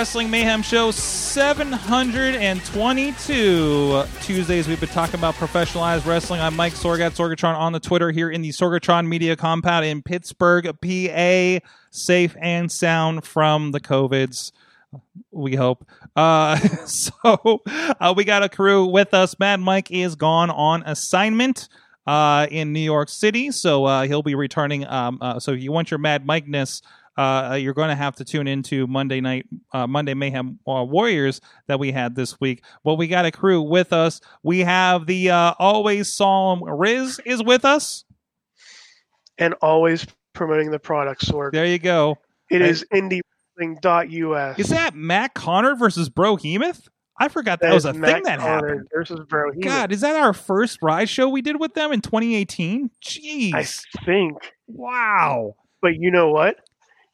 Wrestling Mayhem Show 722. Tuesdays, we've been talking about professionalized wrestling. I'm Mike Sorgat, Sorgatron on the Twitter here in the Sorgatron Media Compound in Pittsburgh, PA. Safe and sound from the COVIDs. We hope. Uh, so uh, we got a crew with us. Mad Mike is gone on assignment uh, in New York City, so uh, he'll be returning. Um, uh, so if you want your Mad Mike ness, uh, you're going to have to tune into Monday night, uh, Monday Mayhem uh, Warriors that we had this week. Well, we got a crew with us. We have the uh, always solemn Riz is with us. and always promoting the product Sorg. There you go. It I- is indiewrestling.us. Is that Matt Connor versus Brohemoth? I forgot that, That was a Matt thing that Connor happened. versus Bro. God, is that our first ride show we did with them in 2018? Jeez. I think. wow. But you know what?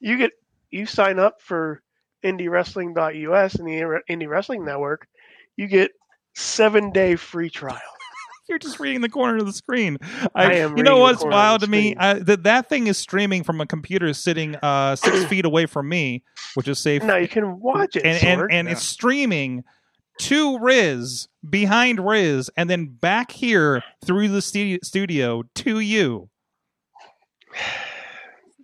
You get you sign up for indiewrestling.us and the Indie Wrestling Network, you get seven day free trial. You're just reading the corner of the screen. I am You know what's wild to me? I, that that thing is streaming from a computer sitting uh, six feet away from me, which is safe. Now you can watch it. and and, Sorg. and it's streaming to Riz behind Riz, and then back here through the stu- studio to you.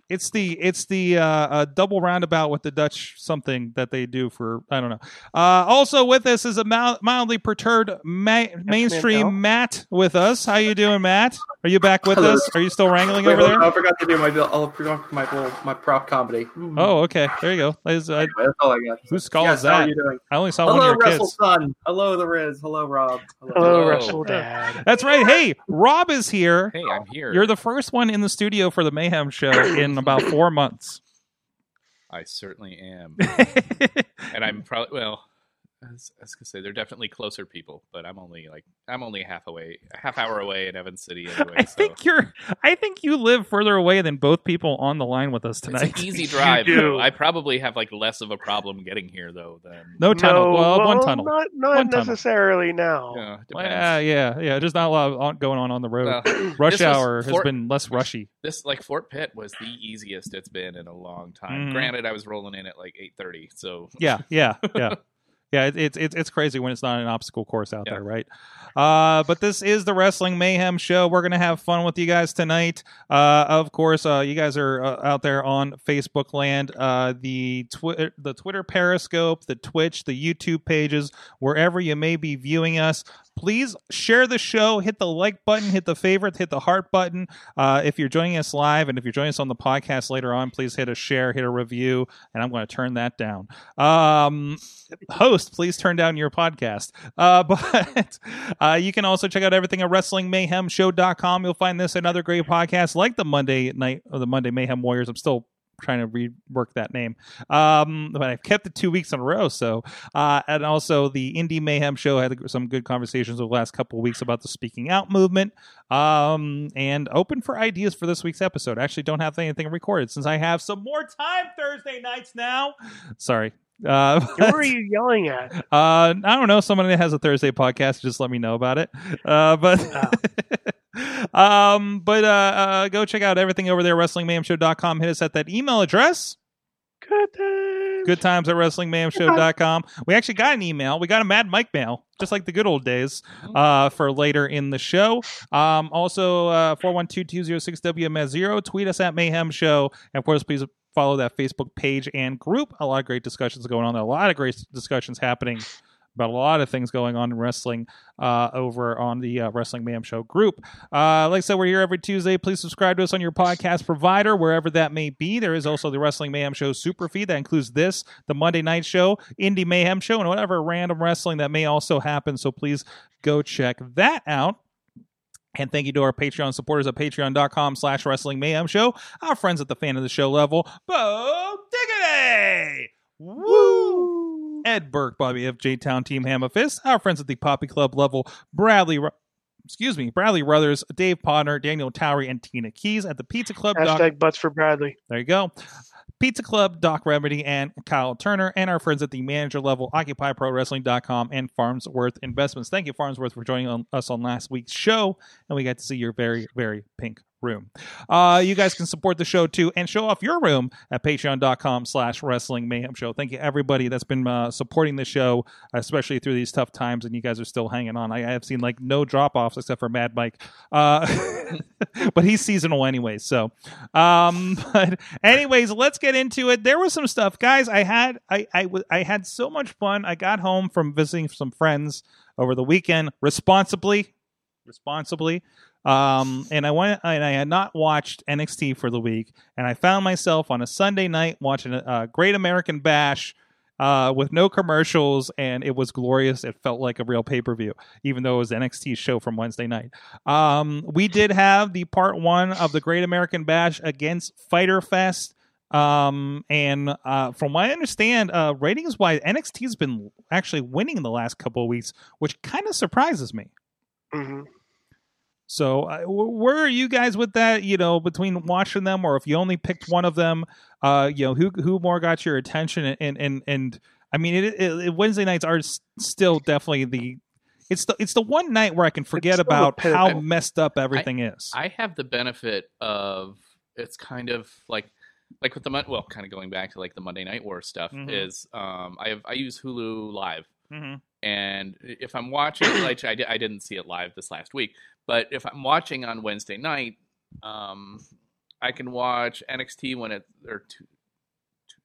It's the it's the uh, uh, double roundabout with the Dutch something that they do for I don't know. Uh, also with us is a mil- mildly perturbed ma- mainstream Al. Matt with us. How you doing, Matt? Are you back with Hello. us? Are you still wrangling Wait, over hold on, there? I forgot to do my. I'll forgot my my prop comedy. Oh, okay. There you go. Is- I- Anyway, that's all I got. whose call yes, is How are that? you doing? I only saw one Hello, of your Wrestle kids. Son. Hello, the Riz. Hello, Rob. Hello, Wrestle Dad. That's right. Hey, Rob is here. Hey, I'm here. You're the first one in the studio for the Mayhem show in about four months. I certainly am, and I'm probably well. I was, I was gonna say they're definitely closer people, but I'm only like I'm only half away, a half hour away in Evans City anyway. I so. think you're. I think you live further away than both people on the line with us tonight. it's an easy drive. do. I probably have like less of a problem getting here though than No tunnel. No, well, one tunnel. Not, not One tunnel. necessarily now. yeah, Well, yeah, yeah, yeah. There's not a lot going on on the road. Well, Rush this was hour has Fort- been less rushy. this like Fort Pitt was the easiest it's been in a long time. Mhm. Granted, I was rolling in at like eight thirty, so Yeah, yeah, yeah. Yeah, it's it's it's crazy when it's not an obstacle course out Yeah. there, right? Uh, but this is the Wrestling Mayhem show. We're gonna have fun with you guys tonight. Uh, of course, uh, you guys are uh, out there on Facebook land, uh, the Twitter, the Twitter Periscope, the Twitch, the YouTube pages, wherever you may be viewing us. Please share the show. Hit the like button. Hit the favorite. Hit the heart button. Uh, if you're joining us live, and if you're joining us on the podcast later on, please hit a share, hit a review, and I'm going to turn that down. Um, host, please turn down your podcast. Uh, but uh, you can also check out everything at WrestlingMayhemShow.com. You'll find this and other great podcasts like the Monday night or the Monday Mayhem Warriors. I'm still trying to rework that name. Um, but I've kept it two weeks in a row. So, uh, and also the Indie Mayhem show had some good conversations over the last couple of weeks about the speaking out movement. Um, and open for ideas for this week's episode. I actually don't have anything recorded since I have some more time Thursday nights now. Sorry. Uh, Who are you yelling at? uh, I don't know. Someone that has a Thursday podcast, just let me know about it. Uh, but, um, but uh, uh, go check out everything over there, WrestlingMayhemShow.com. Hit us at that email address. Good times. Good times at WrestlingMayhemShow.com. We actually got an email. We got a Mad Mike mail, just like the good old days, uh, for later in the show. Um, also, uh, 412-206-WMS0. Tweet us at Mayhem Show. And, of course, please follow that Facebook page and group. A lot of great discussions going on there. A lot of great discussions happening about a lot of things going on in wrestling uh, over on the uh, Wrestling Mayhem Show group. Uh, like I said, we're here every Tuesday. Please subscribe to us on your podcast provider, wherever that may be. There is also the Wrestling Mayhem Show super feed that includes this, the Monday Night Show, Indie Mayhem Show, and whatever random wrestling that may also happen. So please go check that out. And thank you to our Patreon supporters at patreon.com slash wrestling mayhem show, our friends at the fan of the show level, Bo Diggity! Woo! Ed Burke, Bobby F. J Town Team Hammer Fist, our friends at the Poppy Club level, Bradley Ru- excuse me, Bradley Brothers, Dave Podner, Daniel Towery, and Tina Keys at the Pizza Club. Doc- Hashtag butts for Bradley. there you go. Pizza Club, Doc Remedy, and Kyle Turner, and our friends at the manager level, OccupyProWrestling.com and Farmsworth Investments. Thank you, Farmsworth, for joining on, us on last week's show, and we got to see your very, very pink room. Uh, you guys can support the show too and show off your room at patreon.com slash wrestling mayhem show. Thank you everybody that's been uh, supporting the show, especially through these tough times, and you guys are still hanging on. I, have seen like no drop offs except for Mad Mike. Uh, but he's seasonal anyway. So, um, but anyways, let's get into it. There was some stuff, guys. I had I, I, I had so much fun. I got home from visiting some friends over the weekend responsibly, responsibly. Um, and I went and I had not watched NXT for the week, and I found myself on a Sunday night watching a, a Great American Bash. Uh, with no commercials, and it was glorious. It felt like a real pay per view, even though it was NXT show from Wednesday night. Um, we did have the part one of the Great American Bash against Fyter Fest. Um, and uh, from what I understand, uh, ratings wise, NXT's been actually winning in the last couple of weeks, which kind of surprises me. hmm So, uh, where are you guys with that? You know, between watching them, or if you only picked one of them, uh, you know, who who more got your attention? And and and I mean, it, it, it- Wednesday nights are still definitely the. It's the it's the one night where I can forget about how I- messed up everything is. I have the benefit of it's kind of like like with the Mon- well, kind of going back to like the Monday Night War stuff Mhm. is um I have I use Hulu Live Mhm. and if I'm watching like I, I didn't see it live this last week, but if I'm watching on Wednesday night, um I can watch NXT when it or two, two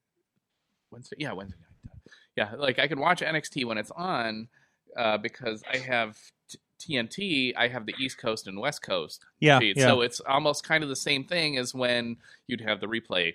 Wednesday yeah Wednesday night yeah like I can watch NXT when it's on uh, because I have t- TNT I have the East Coast and West Coast yeah, feed. yeah. So it's almost kind of the same thing as when you'd have the replay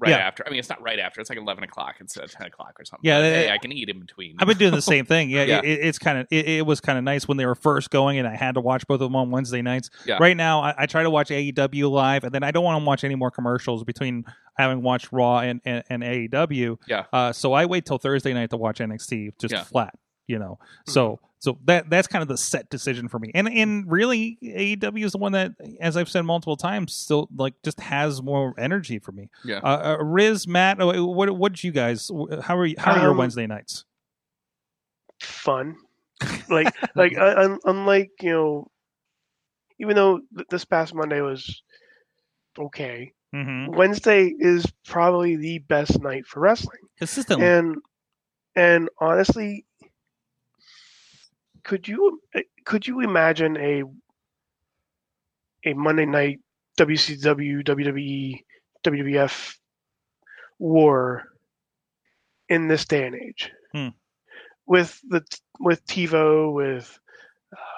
right Yeah. after. I mean, it's not right after. It's like eleven o'clock instead of ten o'clock or something. Yeah, they- hey, I can eat in between. I've been doing the same thing. Yeah, Yeah. It, it's kind of it, it was kind of nice when they were first going, and I had to watch both of them on Wednesday nights. Yeah. Right now, I, I try to watch AEW live, and then I don't want to watch any more commercials between having watched Raw and and, and AEW. Yeah. Uh, so I wait till Thursday night to watch NXT, just Yeah. flat. You know. So so that that's kind of the set decision for me. And and really, AEW is the one that, as I've said multiple times, still like just has more energy for me. Yeah. Uh, uh, Riz, Matt, uh, what what did you guys? How are you, how are your Um, Wednesday nights? Fun. Like like uh, un- unlike you know, even though th- this past Monday was okay, Mm-hmm. Wednesday is probably the best night for wrestling. Consistently. and and honestly could you could you imagine a a Monday night WCW WWE WWF war in this day and age Hmm. with the with TiVo with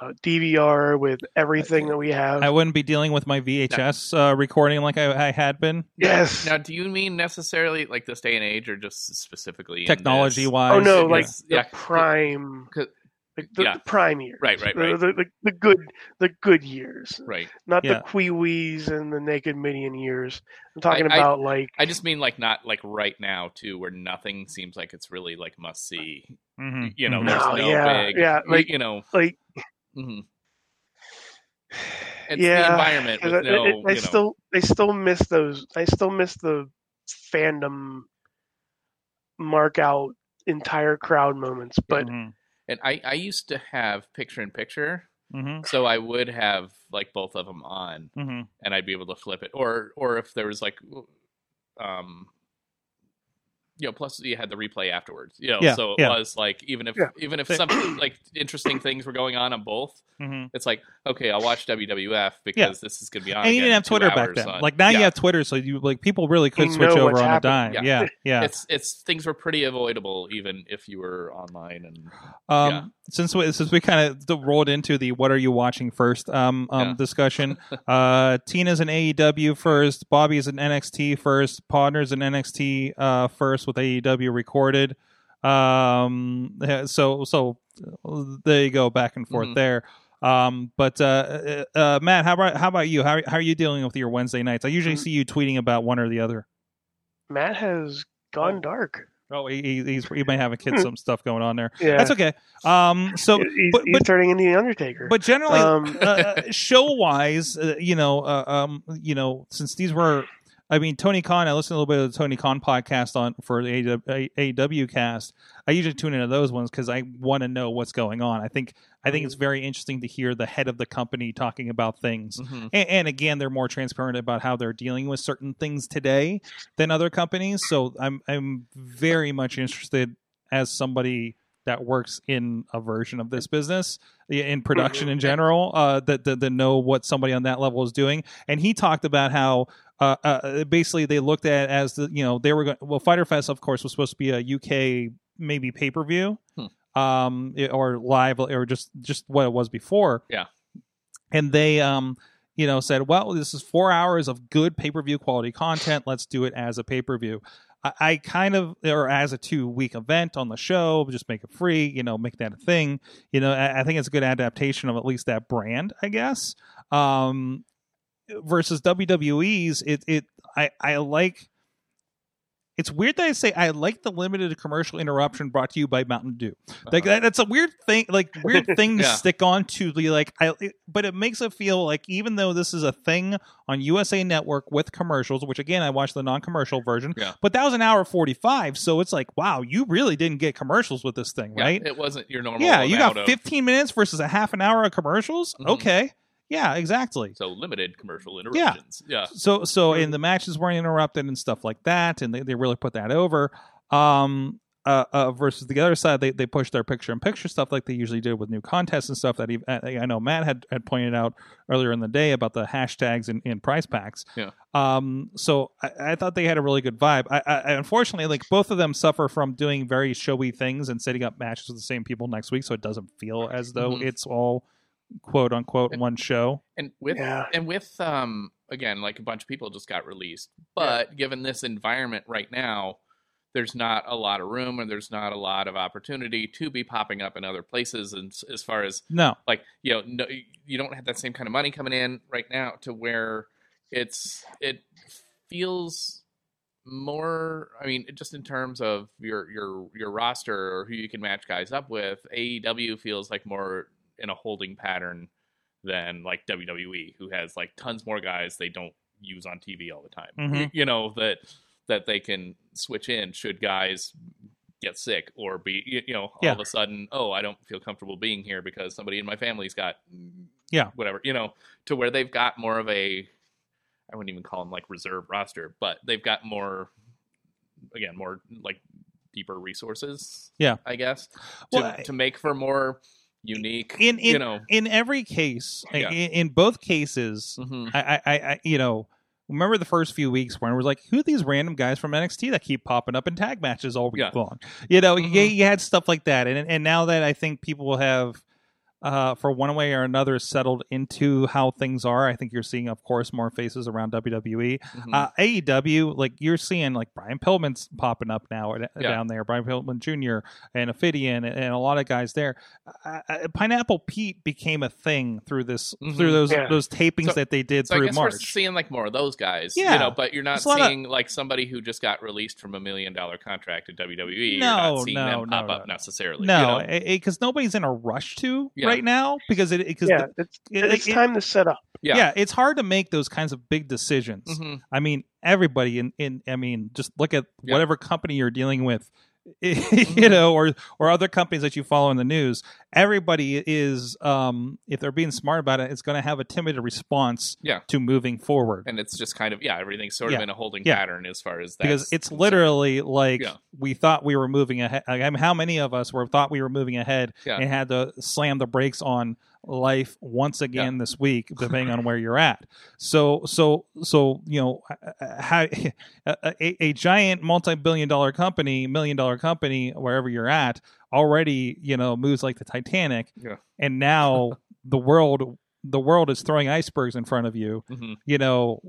uh, DVR with everything that we have I wouldn't be dealing with my VHS uh, recording like I, I had been. yes Now, do you mean necessarily like this day and age, or just specifically technology wise? oh no like yeah. the prime 'Cause- like the, yeah. the prime years Right, right, The- right. the, the, the good the good years Right. not Yeah. the Queewees and the Naked Mideon years. I'm talking I- I- about like I just mean like not like right now too, where nothing seems like it's really like must see. Mhm, You know, mhm. there's No, no yeah, big, yeah, like- you know, like mhm. it's yeah, the environment 'cause with I, no, I- I you know, still I still miss those. I still miss the fandom mark out entire crowd moments. But Mhm, and I I used to have picture in picture, mhm, so I would have like both of them on, mhm. and I'd be able to flip it, or or if there was like, um. You know, plus you had the replay afterwards. You know, Yeah, so it yeah. was like even if Yeah. even if some like interesting things were going on on both, Mhm. it's like okay, I'll watch WWF because this is going to be on. And you didn't have Twitter back then. on- Like now you have Twitter, so you like people really could You switch over what's on a dime. Yeah. Yeah, yeah. It's it's things were pretty avoidable even if you were online and Um, Yeah. Since we, since we kind of rolled into the "What are you watching first um, um Yeah. discussion, uh, Tina's an AEW first, Bobby's an NXT first, Podner's an NXT uh, first with AEW recorded. Um, so so uh, there you go, back and forth Mhm. there. Um, but uh, uh, uh, Matt, how about how about you? How how are you dealing with your Wednesday nights? I usually Mm. see you tweeting about one or the other. Matt has gone dark. Oh, he, he- he's he may have a kid some stuff going on there. Yeah, That's okay. Um, so he's, but- he's but- turning into the Undertaker. but generally, Um, uh, show wise, uh, you know, uh, um, you know, since these were, I mean, Tony Khan. I listened a little bit of the Tony Khan podcast on for the AW, cast. I usually tune into those ones because I want to know what's going on. I think I think it's very interesting to hear the head of the company talking about things. Mhm. And, and again, they're more transparent about how they're dealing with certain things today than other companies. So I'm I'm very much interested as somebody that works in a version of this business in production in general uh, that, that that know what somebody on that level is doing. And he talked about how. Uh, uh, basically, they looked at it as the you know they were going well. Fyter Fest, of course, was supposed to be a UK maybe pay per view, Hmm. um, or live, or just just what it was before. Yeah. and they um you know said, well, this is four hours of good pay per view quality content. Let's do it as a pay per view. I, I kind of or as a two week event on the show, just make it free. You know, make that a thing. You know, I, I think it's a good adaptation of at least that brand, I guess. Um, versus WWE's, it it I I like. It's weird that I say I like the limited commercial interruption brought to you by Mountain Dew. Like that, that's a weird thing, like weird thing to Yeah. stick on to the like. I, it- but it makes it feel like even though this is a thing on USA Network with commercials, which again I watched the non-commercial version, Yeah. but that was an hour forty-five, so it's like wow, you really didn't get commercials with this thing, Yeah, right? It wasn't your normal. Yeah, you got amount of- 15 minutes versus a half an hour of commercials. Mhm. Okay, yeah, exactly. so limited commercial interruptions. Yeah. So so and the matches weren't interrupted and stuff like that, and they, they really put that over. Um, uh, uh, versus the other side, they they pushed their picture in picture stuff like they usually do with new contests and stuff that he, I I know Matt had had pointed out earlier in the day about the hashtags in, in prize packs. Yeah. Um. So I, I thought they had a really good vibe. I, I unfortunately like both of them suffer from doing very showy things and setting up matches with the same people next week, so it doesn't feel as though Mhm. it's all quote unquote one show. And with Yeah. and with um again, like a bunch of people just got released. But given this environment right now, there's not a lot of room and there's not a lot of opportunity to be popping up in other places. And as far as No. like you know, no, you don't have that same kind of money coming in right now to where it's it feels more i mean just in terms of your your your roster or who you can match guys up with aew feels like more in a holding pattern than like wwe who has like tons more guys they don't use on tv all the time Mhm. you, know that that they can switch in should guys get sick or be you, you know all Yeah. of a sudden oh i don't feel comfortable being here because somebody in my family's got Yeah. whatever you know to where they've got more of a i wouldn't even call them like reserve roster but they've got more again more like deeper resources Yeah. i guess to, Well, I- to make for more unique in in you know in every case Yeah. in, in both cases mhm. I, I I you know remember the first few weeks when it was like who are these random guys from NXT that keep popping up in tag matches all week Yeah. long you know you, Mhm. you had stuff like that and and now that I think people will have uh, for one way or another settled into how things are. I think you're seeing, of course, more faces around WWE. Mhm. Uh, AEW, like you're seeing, like Brian Pillman's popping up now Yeah. down there. Brian Pillman Jr. and Ophidian and, and a lot of guys there. Uh, uh, Pineapple Pete became a thing through this Mhm. through those Yeah. those tapings So- that they did so I through guess we're March. seeing like more of those guys, Yeah. you know. But you're not There's a of- seeing like somebody who just got released from a million dollar contract at WWE. you're No, not seeing no, them pop no, up no. necessarily. no, you know? because nobody's in a rush to Yeah. Right now because it because yeah, it's, it- it's it- time to set up. yeah. yeah, it's hard to make those kinds of big decisions. Mhm. I mean, everybody in, in I mean, just look at Yeah. whatever company you're dealing with, Mm-hmm. you know, or or other companies that you follow in the news. Everybody is, um, if they're being smart about it, it's going to have a timid response Yeah. to moving forward. and it's just kind of yeah, everything's sort Yeah. of in a holding Yeah. pattern as far as that because it's literally like Yeah. we thought we were moving ahead. I mean, how many of us were thought we were moving ahead and had to slam the brakes on life once again this week, depending on where you're at. So, so, so you know, how a, a, a giant multi-billion-dollar company, million-dollar company, wherever you're at, already you know moves like the Titanic, Yeah. and now the world. The world is throwing icebergs in front of you Mhm. you know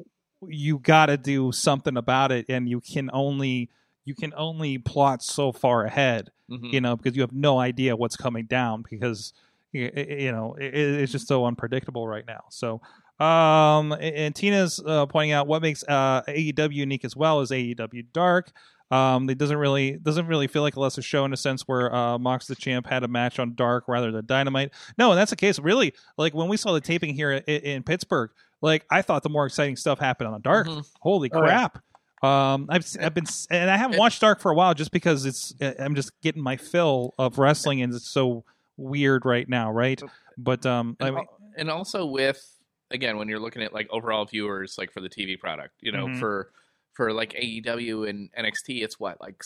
you got to do something about it and you can only you can only plot so far ahead Mhm. you know because you have no idea what's coming down because you know it, it's just so unpredictable right now. So. Um and Tina's uh, pointing out what makes uh, AEW unique as well is AEW Dark. Um, it doesn't really doesn't really feel like a lesser show in a sense where uh, Mox the Champ had a match on Dark rather than Dynamite. No, and that's the case. Really, like when we saw the taping here in, in Pittsburgh, like I thought the more exciting stuff happened on Dark. Mhm. Holy Oh, crap! Um, I've I've been and I haven't watched Dark for a while just because it's I'm just getting my fill of wrestling and it's so weird right now, right? But um, I and, mean, and also with again when you're looking at like overall viewers like for the TV product, you know, Mhm. for for like AEW and NXT, it's what like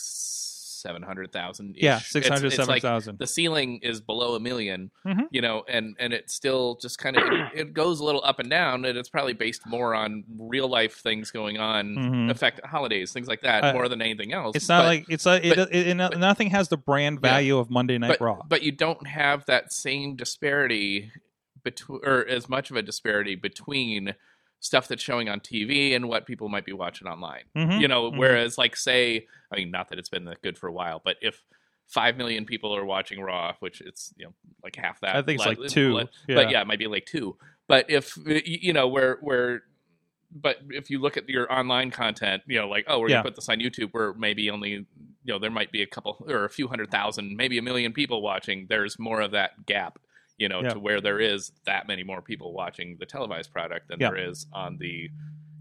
seven hundred thousand. yeah, six hundred, It's seven like the ceiling is below a 1000000 Mhm. you know, and and it still just kind of it, it goes a little up and down, and it's probably based more on real life things going on, Mhm. affect holidays, things like that, Uh, more than anything else. It's not But- like it's a, it, but- it, it, nothing has the brand Yeah. value of Monday Night but, Raw. but you don't have that same disparity between or as much of a disparity between stuff that's showing on TV and what people might be watching online. Mhm. You know, Mhm. whereas like say, I mean, not that it's been that good for a while, but if five million people are watching Raw, which it's you know like half that, I think it's like- like two. but Yeah. yeah, it might be like two. But if you know where where but if you look at your online content, you know, like oh, we're Yeah. gonna put this on YouTube, where maybe only you know there might be a couple or a few hundred thousand, maybe a million people watching. There's more of that gap, you know, Yeah. to where there is that many more people watching the televised product than Yeah. there is on the,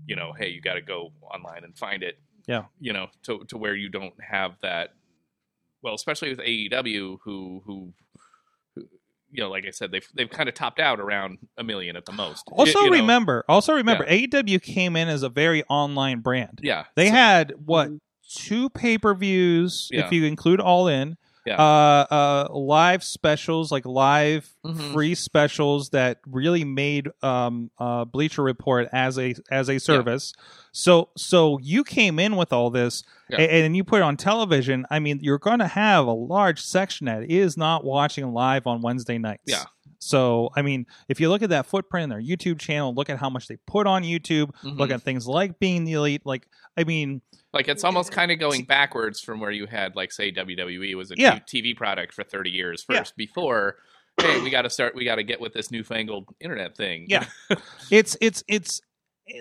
you know, hey, you got to go online and find it. Yeah. you know, to to where you don't have that. Well, especially with AEW, who who. who you know, like I said, they've they've kind of topped out around a million at the most. Also you know, remember, also remember, AEW came in as a very online brand. yeah, They so- had what mm-hmm. two pay per views, Yeah. if you include all in. Yeah. Uh, uh, live specials, like live Mhm. free specials that really made um, uh, Bleacher Report as a as a service. So so you came in with all this, Yeah. a- and, you put it on television. I mean, you're going to have a large section that is not watching live on Wednesday nights. Yeah. So I mean, if you look at that footprint in their YouTube channel, look at how much they put on YouTube. Mhm. Look at things like being the elite. Like I mean, like it's almost kind of going backwards from where you had like say WWE was a Yeah. TV product for 30 years Yeah. first before hey we got to start we got to get with this newfangled internet thing Yeah. it's it's it's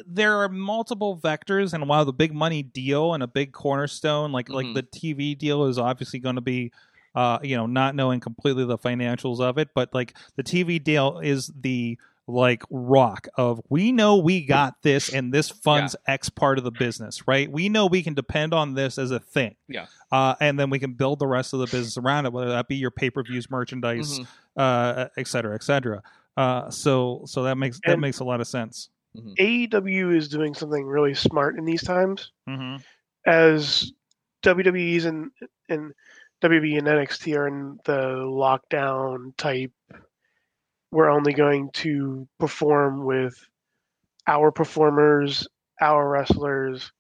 there are multiple vectors and while the big money deal and a big cornerstone like like Mhm. the tv deal is obviously going to be uh you know not knowing completely the financials of it but like the tv deal is the like rock of we know we got this and this funds x part of the business right? We know we can depend on this as a thing. Yeah. uh and then we can build the rest of the business around it whether that be your pay-per-views merchandise Mhm. uh et cetera et cetera. Uh so so that makes that makes a lot of sense. AEW is doing something really smart in these times, mm-hmm. as WWE's and and WWE and NXT are in the lockdown type. We're only going to perform with our performers, our wrestlers,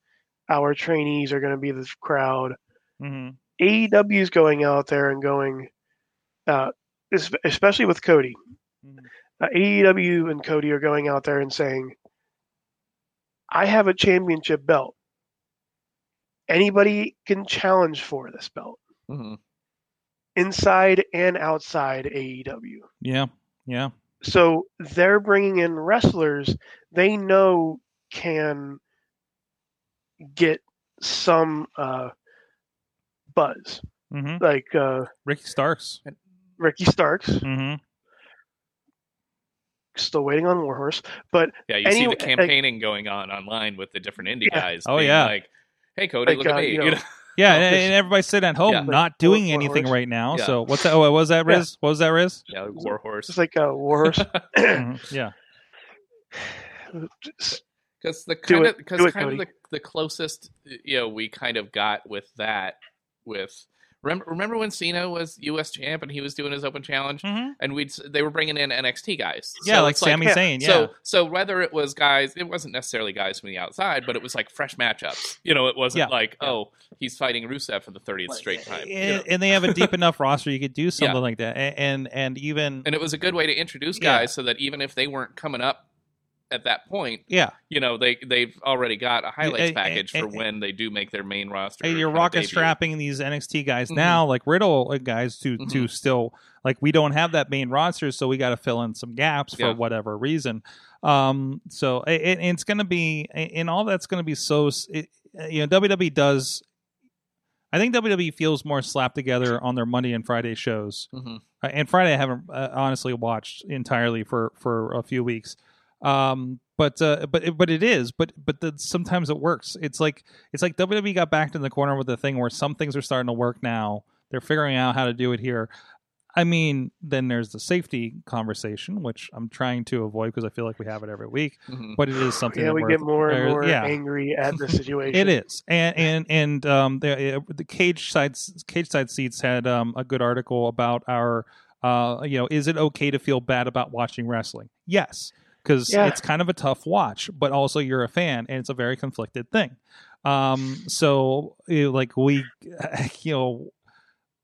our trainees are going to be the crowd. Mm-hmm. AEW is going out there and going, uh, especially with Cody. Mhm. Uh, AEW and Cody are going out there and saying, I have a championship belt. Anybody can challenge for this belt, Mhm. inside and outside AEW. Yeah, yeah, So they're bringing in wrestlers they know can get some uh, buzz, mm-hmm. like uh, Ricky Starks. Ricky Starks. Mm-hmm. Still waiting on Warhorse, but yeah you Anyway, see the like- campaigning going on online with the different indie Yeah. guys Oh, yeah. like hey Cody Like, look at uh, me you know? Yeah, and, this- and everybody sitting at home Yeah. not doing War- anything Warhorse. right now. Yeah. So what's that? Oh, what was that, Yeah. Riz? What was that, Riz? yeah warhorse just like a Warhorse. Mhm. Yeah, because the kind it. of because Do it, kind of the, the closest you know we kind of got with that with remember remember when Cena was U.S. champ and he was doing his open challenge Mhm. and we they were bringing in NXT guys yeah, So like Sami yeah. Zayn. Yeah, So so whether it was guys, it wasn't necessarily guys from the outside, but it was like fresh matchups. You know, it wasn't Yeah. like oh he's fighting Rusev for the thirtieth straight time. you know? and, and they have a deep enough roster you could do something Yeah. like that, and and, and even And it was a good way to introduce Yeah. guys so that even if they weren't coming up at that point, Yeah, you know, they they've already got a highlights eh, package eh, for eh, when they do make their main roster. Hey, you're rocket strapping these NXT guys Mhm. now, like Riddle uh, guys, to to Mhm. still like we don't have that main roster, so we got to fill in some gaps for Yeah. whatever reason. Um, so it, it- it's going to be, and all that's going to be so. It, you know, WWE does. I think WWE feels more slapped together on their Monday and Friday shows. Mhm. Uh, and Friday I haven't uh, honestly watched entirely for for a few weeks. Um, but uh, but it- but it is. But but the, sometimes it works. It's like it's like WWE got backed in the corner with the thing where some things are starting to work now. They're figuring out how to do it here. I mean, then there's the safety conversation, which I'm trying to avoid because I feel like we have it every week. Mhm. But it is something. Yeah, that we we're- get more and more yeah. angry at the situation. It is, and and and um, the the cage side Cageside Seats had um a good article about our uh you know is it okay to feel bad about watching wrestling? Yes, because Yeah. it's kind of a tough watch, but also you're a fan, and it's a very conflicted thing. Um, so you know, like we, you know.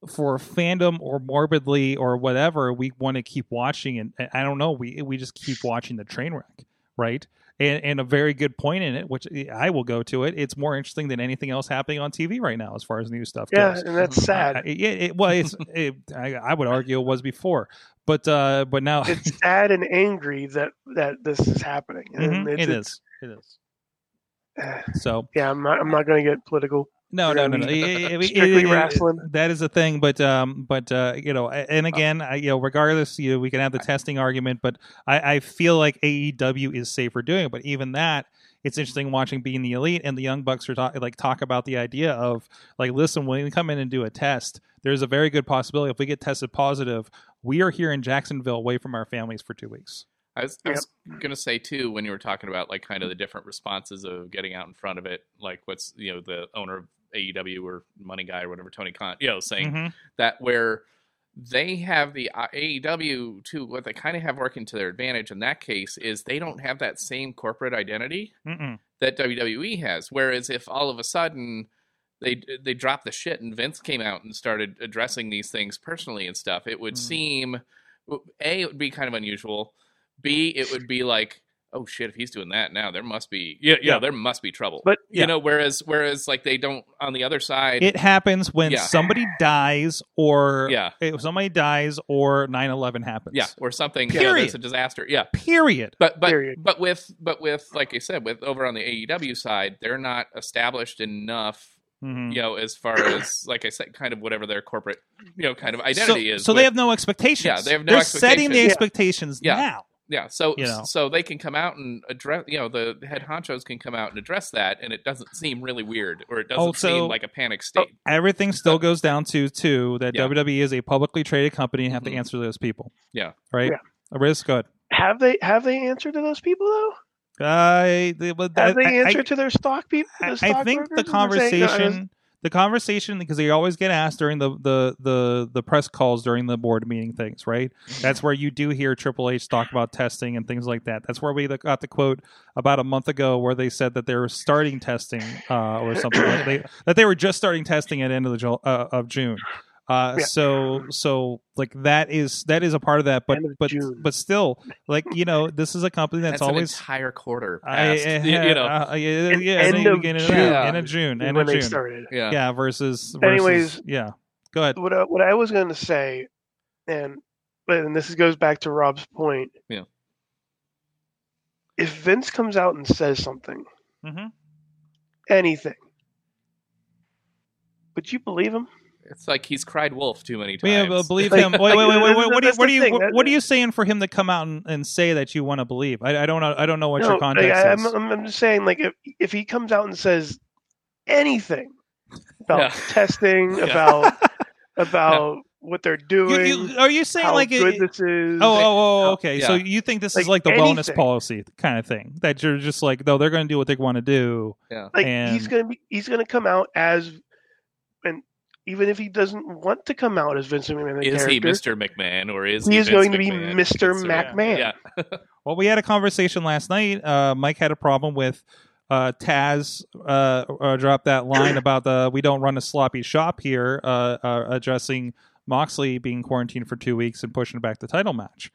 For fandom or morbidly or whatever, we want to keep watching, and and I don't know. We we just keep watching the train wreck, right? And, and a very good point in it, which I will go to it. It's more interesting than anything else happening on TV right now, as far as new stuff Yeah, goes. and that's sad. Uh, it, it, well, it's, it, I, I would argue it was before, but uh, but now it's sad and angry that that this is happening. Mhm, it's, it is. It is. So yeah, I'm not. I'm not going to get political. No, no, no, no. strictly it- it- wrestling. That is a thing, but um, but uh, you know, and again, I, you know, regardless, you know, we can have the testing argument, but I, I feel like AEW is safer doing it. But even that, it's interesting watching being the elite and the young bucks are talk, like talk about the idea of like, listen, when we come in and do a test, there's a very good possibility if we get tested positive, we are here in Jacksonville away from our families for two weeks. I was, I was going to say too when you were talking about like kind of the different responses of getting out in front of it, like what's you know the owner of AEW or Money Guy or whatever Tony Khan, you know, saying Mhm. that where they have the uh, AEW too, what they kind of have working to their advantage in that case is they don't have that same corporate identity Mm-mm. that WWE has. Whereas if all of a sudden they they dropped the shit and Vince came out and started addressing these things personally and stuff, it would Mm. seem a it would be kind of unusual. B it would be like oh shit if he's doing that now there must be yeah yeah, Yeah. there must be trouble. But you know whereas whereas like they don't on the other side It happens when Yeah. somebody dies or Yeah. if somebody dies or 9-11 happens. yeah or something you know, Period. there's a disaster yeah Period. But but Period. but with but with like I said, with over on the AEW side, they're not established enough, Mhm. you know, as far as like I said, kind of whatever their corporate, you know, kind of identity so, is. So they have no expectations. Yeah, they have no They're setting the expectations. expectations Yeah. now. Yeah, so you know. so they can come out and address, you know, the head honchos can come out and address that, and it doesn't seem really weird or it doesn't Also- seem like a panic state. Everything still goes down to two that Yeah. WWE is a publicly traded company and have to Mhm. answer to those people. Yeah. Right. Yeah. Riz, good. have they have they answered to those people though? I, they, but Have I- they I- answered to their stock people? I, the I think the brokers? Saying, conversation, "No, the conversation, because they always get asked during the, the the the press calls during the board meeting things, right? That's where you do hear Triple H talk about testing and things like that. That's where we got the quote about a month ago where they said that they were starting testing uh, or something like they that they were just starting testing at the end of the uh, of June. Uh, Yeah. So so like that is that is a part of that, but of but June. but still like you know this is a company that's, That's, always an entire quarter I, past, you, you know, uh, yeah, End- yeah, end end of of June, June. end of June, end when of they June. started. yeah. Yeah, versus, versus Anyways- yeah. Go ahead. What I, what I was going to say, and but and this goes back to Rob's point. Yeah. If Vince comes out and says something, Mm-hmm. anything, would you believe him? It's like he's cried wolf too many Yeah, times. but believe him. Wait, wait, wait, wait, wait. What, do you, what, the do you, what, are you saying for him to come out and, and say that you want to believe? I, I don't know. I don't know what your like, context I, is. am I'm, I'm just saying, like, if if he comes out and says anything about Yeah. testing, Yeah. about about what they're doing, you- are you saying how like good it- this is? Oh, oh, oh, how- okay. So you think this is Like like the wellness policy kind of thing that you're just like, no, they're going to do what they want to do. Yeah, like and- he's gonna be he's gonna come out as and even if he doesn't want to come out as Vincent McMahon the is he Mr. McMahon or is He he, is Vince going to be McMahon? Mr. It's, uh, McMahon. Yeah, Well, we had a conversation last night. Uh, Mike had a problem with uh, Taz uh, uh, dropped that line about the we don't run a sloppy shop here, uh, uh, addressing Moxley being quarantined for two weeks and pushing back the title match.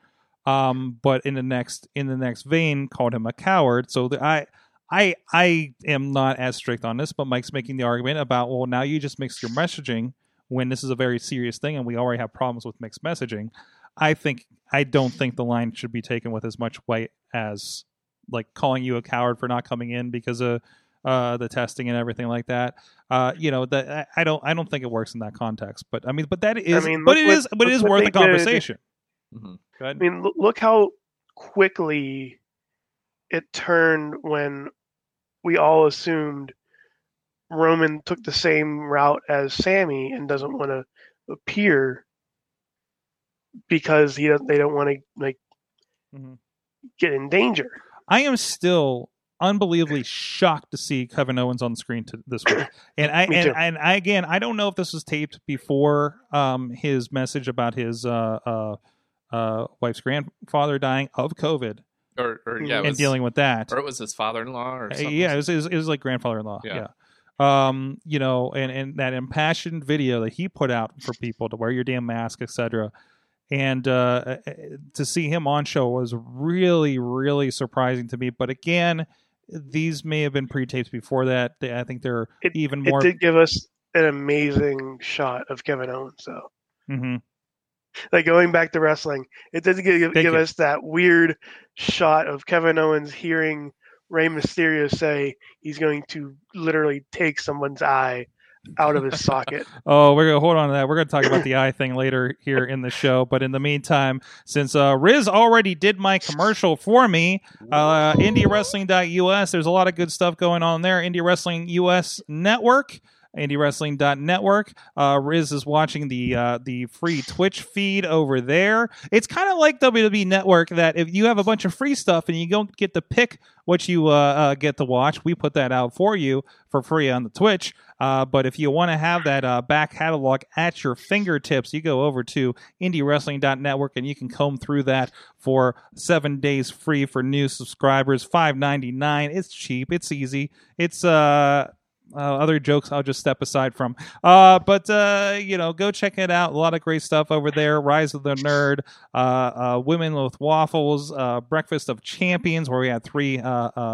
Um, but in the next in the next vein, called him a coward. So the, I. I I am not as strict on this, but Mike's making the argument about well now you just mix your messaging when this is a very serious thing and we already have problems with mixed messaging. I think I don't think the line should be taken with as much weight as like calling you a coward for not coming in because of uh, the testing and everything like that. Uh, you know that I- I don't I don't think it works in that context. But I mean, but that is mean, but look it what- is but it look is what worth they a did. conversation. Mhm. I mean, look, look how quickly it turned when we all assumed Roman took the same route as Sami and doesn't want to appear because he doesn't. They don't want to like Mhm. get in danger. I am still unbelievably shocked to see Kevin Owens on the screen to, this week. And I and, and I again I don't know if this was taped before um, his message about his uh, uh, uh, wife's grandfather dying of COVID Or, or yeah, it and was, dealing with that. or it was his father-in-law, or Uh, something. yeah, it was, it was, it was like grandfather-in-law. Yeah. Yeah. Um, you know, and and that impassioned video that he put out for people to wear your damn mask, etc. And uh, uh, to see him on show was really, really surprising to me. But again, these may have been pre-tapes before that. They, I think they're It- even It did give us an amazing shot of Kevin Owens, though. Mhm. Like going back to wrestling, it does give, Thank give you. us that weird shot of Kevin Owens hearing Rey Mysterio say he's going to literally take someone's eye out of his socket. Oh, we're gonna hold on to that. We're gonna talk about the eye thing later here in the show. But in the meantime, since uh, Riz already did my commercial for me, uh, IndieWrestling.us. There's a lot of good stuff going on there. Indie Wrestling US Network. IndieWrestling.network. Uh, Riz is watching the uh, the free Twitch feed over there. It's kind of like WWE Network that if you have a bunch of free stuff and you don't get to pick what you uh, uh, get to watch, we put that out for you for free on the Twitch. Uh, but if you want to have that uh, back catalog at your fingertips, you go over to IndieWrestling.network and you can comb through that for seven days free for new subscribers. Five ninety nine. It's cheap. It's easy. It's uh. Uh, other jokes I'll just step aside from. Uh, but uh, you know, go check it out. A lot of great stuff over there. Rise of the Nerd, uh, uh, Women with Waffles, uh, Breakfast of Champions, where we had three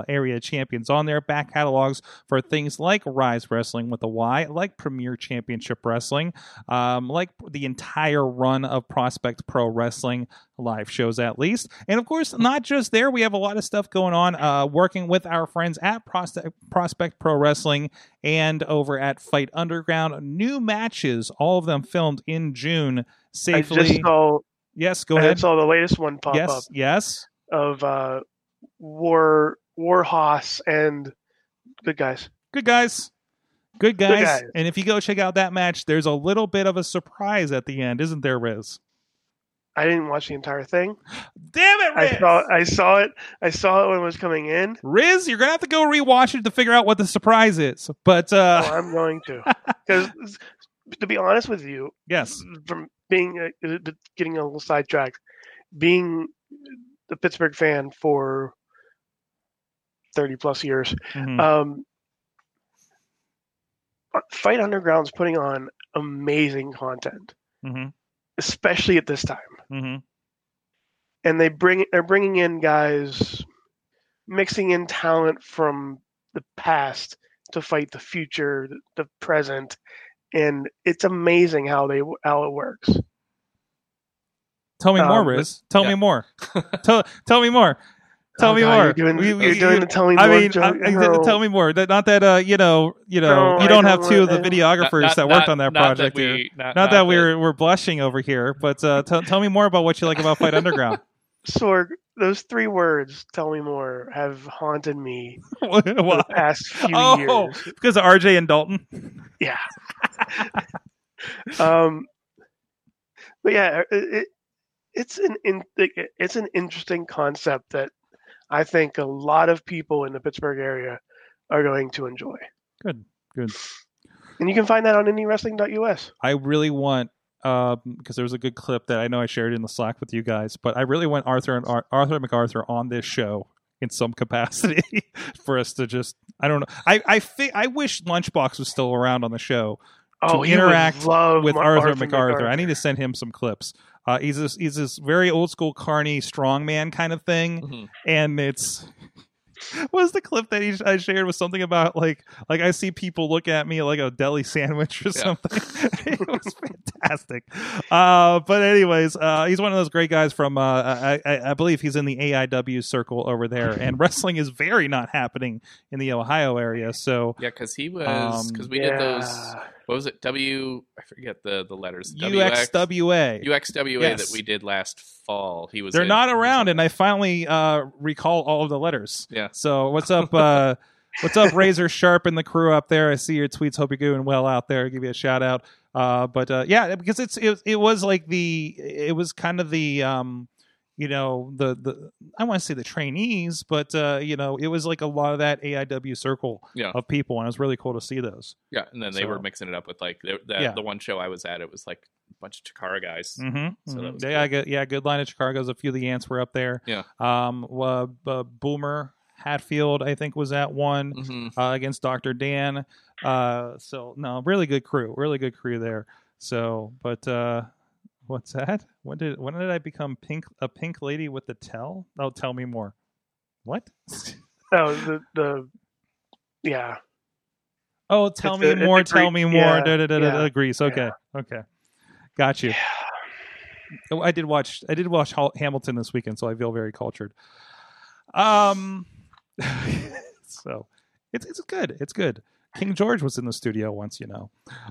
area champions on there. Back catalogs for things like Rise Wrestling with a Y, like Premier Championship Wrestling, um, like the entire run of Prospect Pro Wrestling live shows at least. And of course, not just there, we have a lot of stuff going on uh, working with our friends at Prospect, Prospect Pro Wrestling and over at Fight Underground. New matches, all of them filmed in June safely. I just saw, yes, go I ahead. I saw the latest one pop yes, up yes. of uh, War Warhorse and good guys. Good guys. Good guys. guys. And if you go check out that match, there's a little bit of a surprise at the end, isn't there, Riz? I didn't watch the entire thing. Damn it, Riz! I saw I saw it. I saw it when it was coming in. Riz, you're gonna have to go rewatch it to figure out what the surprise is. But uh Oh, I'm going to because to be honest with you, yes. from being uh, getting a little sidetracked, being a Pittsburgh fan for thirty plus years, Mhm. um, Fight Underground's putting on amazing content, Mhm. Especially at this time. Mhm. And they bring they're bringing in guys, mixing in talent from the past to fight the future, the, the present, and it's amazing how they how it works. Tell me more, Um, Riz. Tell yeah. me more. tell tell me more. Tell Oh, me God, more. You're doing, We- you're we- doing you- the telling I more mean, joke. I- I- No. tell me more. That- Not that uh, you know, you know, No, you don't have don't two of the videographers Not- that not- worked on that not project that here. we- not, Not, that we're we're blushing over here, but uh, t- tell me more about what you like about Fight Underground. Sorg, those three words, tell me more, have haunted me for the past few Oh, years. because of RJ and Dalton. Yeah. um, but yeah, it, it, it's an in, it- it's an interesting concept that I think a lot of people in the Pittsburgh area are going to enjoy. Good, good. And you can find that on indiewrestling.us. I really want um, because there was a good clip that I know I shared in the Slack with you guys, but I really want Arthur and Ar- Arthur MacArthur on this show in some capacity for us to just I don't know. I I fi- I wish Lunchbox was still around on the show Oh, would interact with Ma- Arthur, MacArthur. I need to send him some clips. Uh, he's this he's this very old school carny strongman kind of thing, Mhm. and it's what was the clip that he, I shared was something about like like I see people look at me like a deli sandwich or Yeah. something. it was fantastic. Uh, but anyways, uh, he's one of those great guys from uh, I, I, I believe he's in the AIW circle over there, and wrestling is very not happening in the Ohio area. So Yeah, because he was Um, because we did those. What was it? W. I forget the the letters. UXWA. UXWA Yes. that we did last fall. He was. They're in- not around, and I finally uh, recall all of the letters. Yeah. So what's up? Uh, what's up, Razor Sharp and the crew up there? I see your tweets. Hope you're doing well out there. Give you a shout out. Uh, but uh, yeah, because it's it, it was like the it was kind of the um, you know the the I want to say the trainees, but uh, you know it was like a lot of that AIW circle Yeah. of people, and it was really cool to see those. Yeah, and then they were mixing it up with like the the, Yeah. the one show I was at. It was like a bunch of Chikara guys. Mm-hmm. So that was yeah, cool. good, yeah, good line of Chicago's. A few of the ants were up there. Yeah. Um, uh, Boomer Hatfield, I think, was at one hmm uh, against Doctor Dan. Uh, so no, really good crew, really good crew there. So, but uh, what's that? When did when did I become pink a pink lady with the tell? Oh, tell me more. What? No, the the yeah. Oh, tell It's me it's more. Tell me more. yeah, da, da, da, yeah, agrees. Okay, okay, got you. Oh, I did watch. I did watch Hamilton this weekend, so I feel very cultured. Um, so it's it's good. It's good. King George was in the studio once, you know.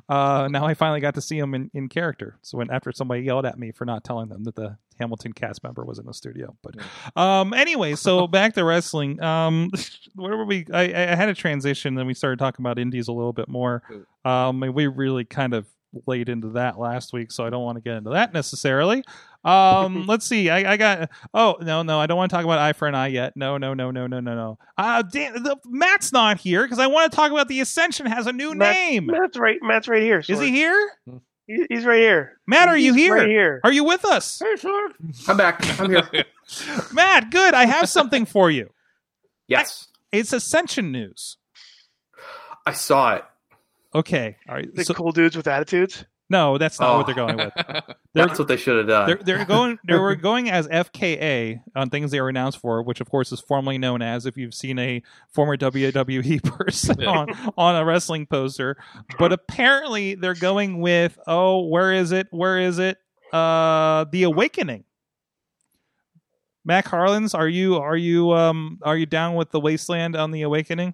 Uh, now I finally got to see him in, in character. So when after somebody yelled at me for not telling them that the Hamilton cast member was in the studio, but um, anyway, so back to wrestling. Um, where were we? I, I had a transition, then we started talking about indies a little bit more. Um, and we really kind of laid into that last week, so I don't want to get into that necessarily. Um, let's see. I, I got. Oh no, no, I don't want to talk about eye for an eye yet. No, no, no, no, no, no, no. Uh, Dan, the, Matt's not here because I want to talk about the Ascension has a new Matt- name. Matt's right. Matt's right here. Is Sorg. he here? He- He's right here. Matt, are you here? Right here. Are you with us? I'm back. I'm here. Matt, good. I have something for you. Yes. It's Ascension news. I saw it. Okay. All right. The So, cool dudes with attitudes. no, that's not Oh. what they're going with. They're, That's what they should have done. they're, they're going. They were going as FKA on things they were announced for, which of course is formerly known as. If you've seen a former WWE person on on a wrestling poster, but apparently they're going with oh, where is it? Where is it? Uh, the Awakening. Mac Harlan's, are you are you um are you down with the Wasteland on the Awakening?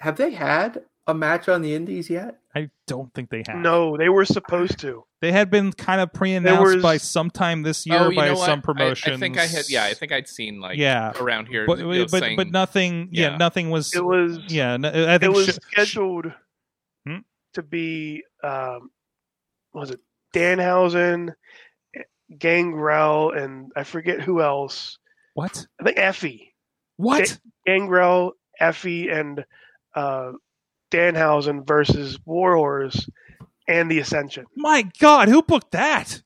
have they had a match on the Indies yet? I don't think they have. No, they were supposed to. They had been kind of pre-announced was- by sometime this year oh, by know what? some I- promotions. I, think I had. Yeah, I think I'd seen like Yeah. around here. but you but, saying- but nothing. Yeah, Yeah. nothing was. It was. yeah, no, I It was sh- scheduled Hmm? to be. Um, was it Danhausen, Gangrel, and I forget who else. what? I think Effy. What? Gangrel, Effy, and uh, Danhausen versus Warhorse and the Ascension. My God, who booked that?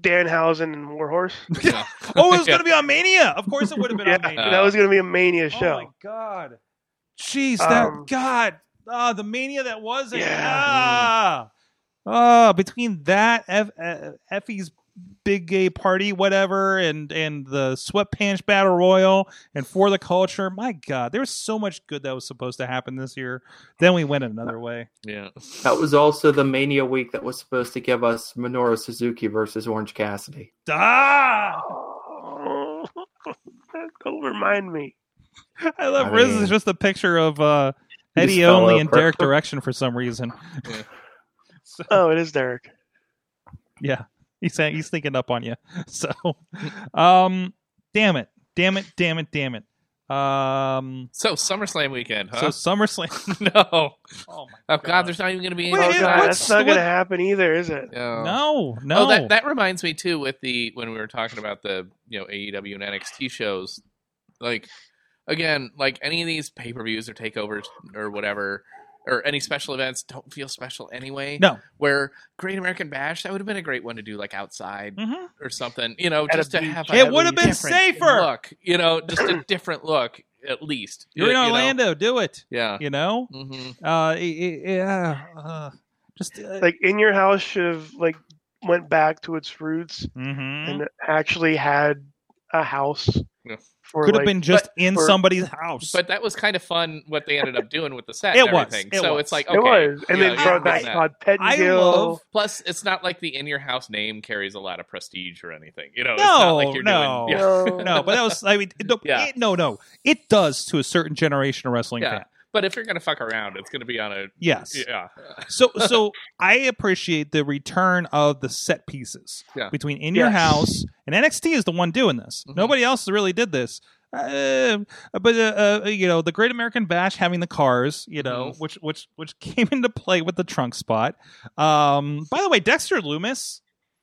Danhausen and Warhorse. Yeah. Oh, it was going to be on Mania. Of course, it would have been Yeah, on Mania. that was going to be a Mania oh show. my God. Jeez, that Um, God. Ah, the Mania that was it. Yeah. Ah. Ah, between that F, Effy's big gay party, whatever, and and the sweatpants battle royal, and for the culture. My God, there was so much good that was supposed to happen this year. Then we went another way. yeah. That was also the Mania week that was supposed to give us Minoru Suzuki versus Orange Cassidy. Ah, Oh, don't remind me. I love I Riz is just a picture of uh, Eddie only and over. Derek Direction for some reason. Yeah. So, Oh, it is Derek. yeah, he's saying he's sneaking up on you. So, um, damn it, damn it, damn it, damn it. Um, So SummerSlam weekend, so? SummerSlam. no. oh my Oh God, there's not even going to be any. Wait, Oh god, that's not going to happen either, is it? Yeah. No, no. Oh, that that reminds me too. With the when we were talking about the you know AEW and NXT shows, like again, like any of these pay per views or takeovers or whatever, or any special events don't feel special anyway. No. Where Great American Bash, that would have been a great one to do like outside Mhm. or something. You know, At just to beach. have It would have been safer. Look, you know, just a different look. at least. You're in You- you know? Orlando. Do it. Yeah. You know. hmm Uh, it- it- yeah. Uh, just uh, Like in your house should have like went back to its roots mhm. and actually had a house. Yeah. For could have like, been just in for- somebody's house. But that was kind of fun what they ended up doing with the set It and was. everything. It so was. it's like It okay. was, and yeah, then yeah, brought back. Todd I Pettengill. love. Plus, it's not like the in your house name carries a lot of prestige or anything. You know, it's No, not like you're no. doing. Yeah. No. No, but that was. I mean, no, Yeah. it, no, no. It does to a certain generation of wrestling Yeah. fan. But if you're gonna fuck around, it's gonna be on a Yes. yeah. So, so I appreciate the return of the set pieces Yeah. between in your Yes. house and NXT is the one doing this. Mhm. Nobody else really did this. Uh, but uh, uh, you know, the Great American Bash having the cars, you know, Mhm. which which which came into play with the trunk spot. Um, by the way, Dexter Lumis,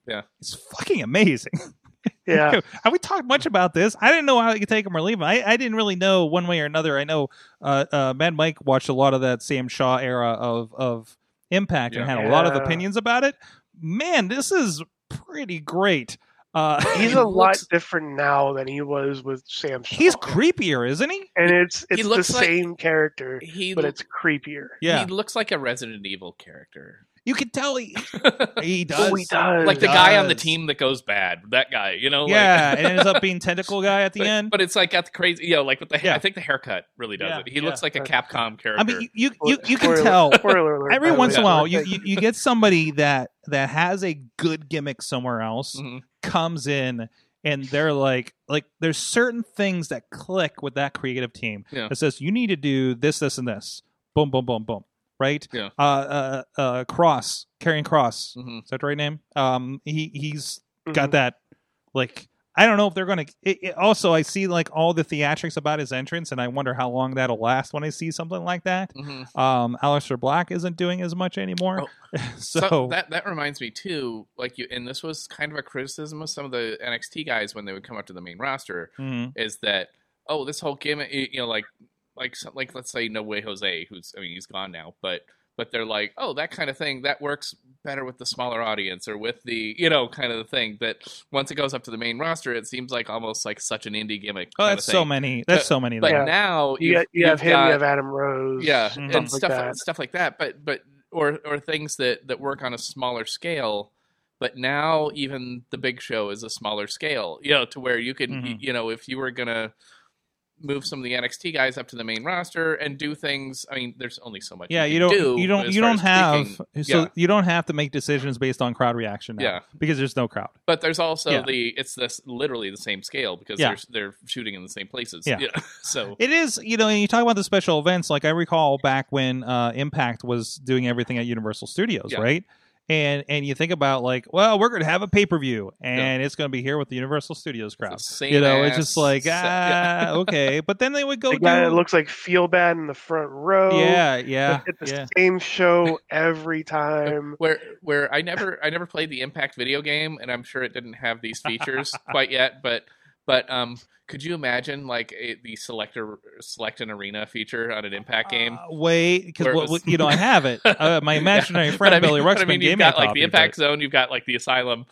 Yeah. is fucking amazing. Yeah, Have we talked much about this? I didn't know how you could take him or leave him. I, I didn't really know one way or another. I know uh, uh, Mad Mike watched a lot of that Sam Shaw era of of Impact and Yeah. had a lot of opinions about it. Man, this is pretty great. Uh, he's he a lot looks- different now than he was with Sam. Shaw. He's creepier, isn't he? and it's it's the looks like- same character, He but it's creepier. Yeah, he looks like a Resident Evil character. You can tell he he does. Oh, he does. like the guy on the team that goes bad. That guy, you know. Yeah, like, and ends up being tentacle guy at the but, end. but it's like got the crazy, you know, like with the. Yeah. I think the haircut really does Yeah, it. He yeah. looks like a Capcom character. I mean, you you you Spoiler- can tell. Spoiler alert, every by the once in a while you, you, you get somebody that that has a good gimmick somewhere else Mhm. comes in and they're like like there's certain things that click with that creative team Yeah. that says you need to do this this and this boom boom boom boom right Yeah. uh uh, uh Kross Karrion Kross Mhm. is that the right name um he he's Mhm. got that like I don't know if they're going to. Also, I see like all the theatrics about his entrance, and I wonder how long that'll last when I see something like that. Mhm. Um, Aleister Black isn't doing as much anymore, so, So, that that reminds me too, like you, and this was kind of a criticism of some of the NXT guys when they would come up to the main roster, Mhm. is that oh, this whole gimmick, you know, like like some- like let's say No Way Jose, who's I mean he's gone now, but but they're like oh that kind of thing that works better with the smaller audience or with the you know kind of the thing that once it goes up to the main roster, it seems like almost like such an indie gimmick. oh, that's so many. That's so many. But though. Yeah. now You, you've- got, you have him, got- you have Adam Rose, yeah, Mhm. and stuff stuff like like that. stuff like that. But but or or things that that work on a smaller scale. But now even the big show is a smaller scale, you know, to where you could, Mhm. you know, if you were gonna move some of the NXT guys up to the main roster and do things. I mean, there's only so much. yeah, you, don't. do you don't. You don't have. speaking. So yeah. you don't have to make decisions based on crowd reaction now. Yeah. because there's no crowd. But there's also Yeah. the it's this literally the same scale because Yeah. they're they're shooting in the same places. Yeah. So It is, you know, and you talk about the special events. Like I recall back when uh, Impact was doing everything at Universal Studios, right? And and you think about like, well, we're going to have a pay per view, and it's going to be here with the Universal Studios crowd. You know, it's just like set. ah, Yeah. okay. But then they would go the guy that do, looks like feel bad in the front row. yeah, yeah, It's the yeah. same show every time. where where I never I never played the Impact video game, and I'm sure it didn't have these features quite yet. But but um, could you imagine like a, the selector select an arena feature on an Impact game? Uh, wait, because it was- you know I have it. Uh, my imaginary Yeah. friend I mean- Billy Ruxpin I mean, gave you've got like the Impact but- Zone, you've got like the Asylum.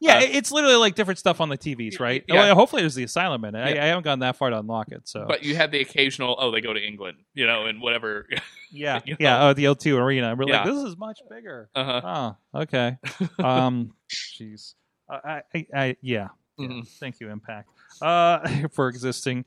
Yeah, Uh, it's literally like different stuff on the TVs, right? Yeah. Well, hopefully, there's the asylum in it. I, Yeah. I haven't gone that far to unlock it, so But you had the occasional, oh, they go to England, you know, and whatever. yeah, you yeah. Oh, the O2 Arena. We're like, this is much bigger. uh-huh. Oh, okay. Um, jeez. Uh, I, I, I, yeah. Yeah. Mhm. Thank you, Impact, uh, for existing.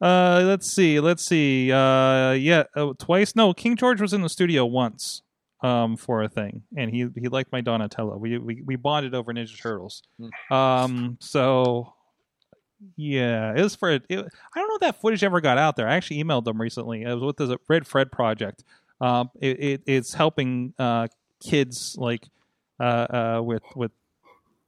Uh, let's see. Let's see. Uh, yeah, oh, twice. No, King George was in the studio once, um, for a thing, and he he liked my Donatello. We we we bonded over Ninja Turtles. Um, so yeah, it was for. It, I don't know if that footage ever got out there. I actually emailed them recently. It was with the Red Fred project. Um, it, it it's helping uh kids like uh uh with with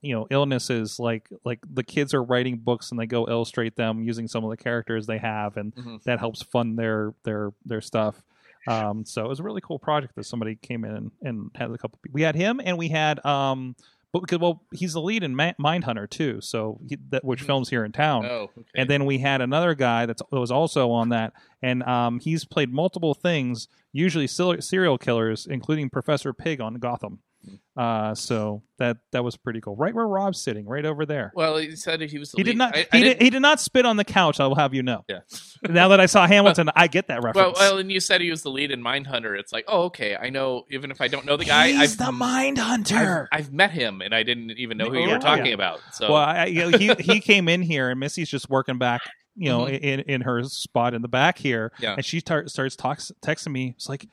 you know illnesses like like the kids are writing books and they go illustrate them using some of the characters they have and Mhm. that helps fund their their their stuff um so it was a really cool project that somebody came in and, and had a couple we had him and we had um but because well he's the lead in Ma- mindhunter too so he, that which Mhm. films here in town Oh, okay. and then we had another guy that's, that was also on that, and um, he's played multiple things, usually serial killers, including Professor Pig on Gotham. Uh, so that that was pretty cool. Right where Rob's sitting, right over there. Well, he said he was. The He did not. I, he I did. He did not spit on the couch. I will have you know. Yeah. Now that I saw Hamilton, I get that Well, reference. well, and you said he was the lead in Mindhunter. It's like, oh, okay, I know. Even if I don't know the guy, He's I've the Mind Hunter. I've, I've met him, and I didn't even know who you Oh, were talking yeah. about. So, Well, I, you know, he he came in here, and Missy's just working back, you know, Mhm. in in her spot in the back here, Yeah. and she tar- starts talks, texting me. It's like.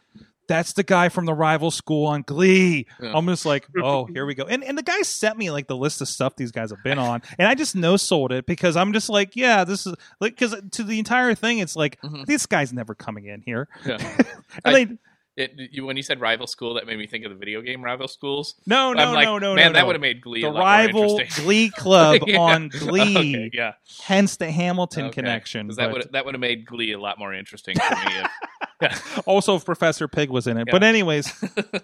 That's the guy from the rival school on Glee. Yeah. I'm just like, oh, here we go. And and the guy sent me like the list of stuff these guys have been on, and I just no sold it because I'm just like, yeah, this is like because to the entire thing, it's like Mhm. this guy's never coming in here. Yeah. and I- they, it, you, when you said rival school, that made me think of the video game rival schools. no, no, like, no, no, man, no, that no. would have made Glee the a lot more rival. Glee club Yeah. on Glee. Okay, yeah, Hence the Hamilton Okay. connection. that would that would have made Glee a lot more interesting for me. If. also if Professor Pig was in it. Yeah. But anyways,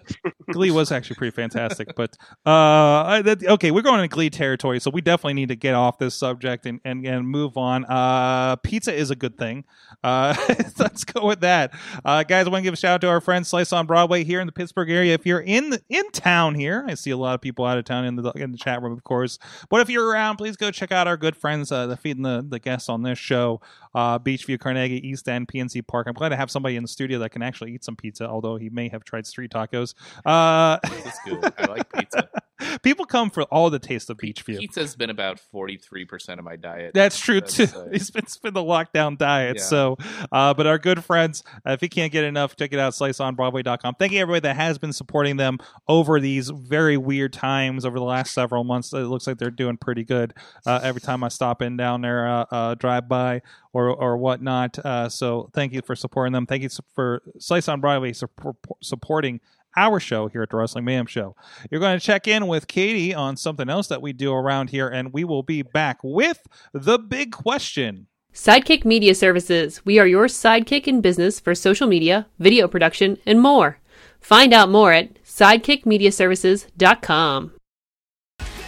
Glee was actually pretty fantastic. But uh, I- that, okay, we're going into Glee territory, so we definitely need to get off this subject and and, and move on. Uh, pizza is a good thing. Uh, let's go with that, uh, guys. I want to give a shout out to our friends Slice on Broadway here in the Pittsburgh area. If you're in the, in town here, I see a lot of people out of town in the in the chat room, of course. But if you're around, please go check out our good friends, uh, the feeding the the guests on this show uh, Beechview, Carnegie, East End, PNC Park. I'm glad to have somebody in studio that can actually eat some pizza, although he may have tried street tacos. Uh, It's good. I like pizza. people come for all the taste of Beechview. Pizza's been about forty three percent of my diet. That's true too. uh, it's been, it's been the lockdown diet. Yeah. So, uh, but our good friends, uh, if you can't get enough, check it out, sliceonbroadway.com. Thank you everybody that has been supporting them over these very weird times over the last several months. It looks like they're doing pretty good. Uh, every time I stop in down there, uh, uh, drive by or, or whatnot. Uh, so thank you for supporting them. Thank you for Slice on Broadway support, supporting our show here at the Wrestling Mayhem Show. You're going to check in with Katie on something else that we do around here, and we will be back with the big question. Sidekick Media Services. We are your sidekick in business for social media, video production, and more. Find out more at sidekickmediaservices.com.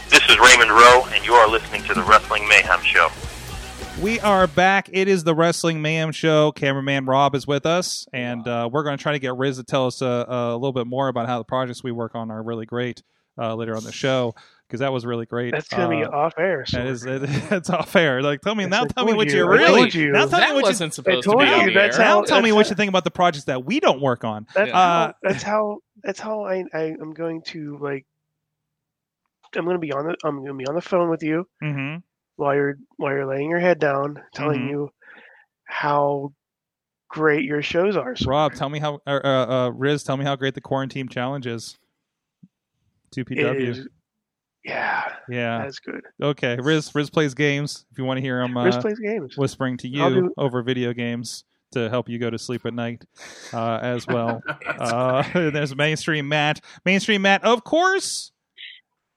This is Raymond Rowe, and you are listening to the Wrestling Mayhem Show. We are back. It is the Wrestling Mayhem Show. Cameraman Rob is with us, and uh, we're going to try to get Riz to tell us uh, a little bit more about how the projects we work on are really great uh, later on the show because that was really great. That's gonna be Uh, off air. So That is, it, it's off air. Like, tell me Yes, now. Tell me what you. you really. told you. Now tell me that what wasn't you. supposed to be you, on that's air. how- Now tell me that's what you think about the projects that we don't work on. That's Uh, how. That's how. That's how I, I. I'm going to like. I'm gonna be on the. I'm gonna be on the phone with you hmm while you're while you're laying your head down, telling Mhm. you how great your shows are. So Rob, tell me how. Uh, uh, uh, Riz, tell me how great the quarantine challenge is. Two PW. Yeah, Yeah. that's good. Okay. Riz. Riz plays games. If you want to hear him. Uh, Riz plays games. whispering to you do- over video games to help you go to sleep at night uh, as well. uh, there's mainstream Matt. Mainstream Matt, of course.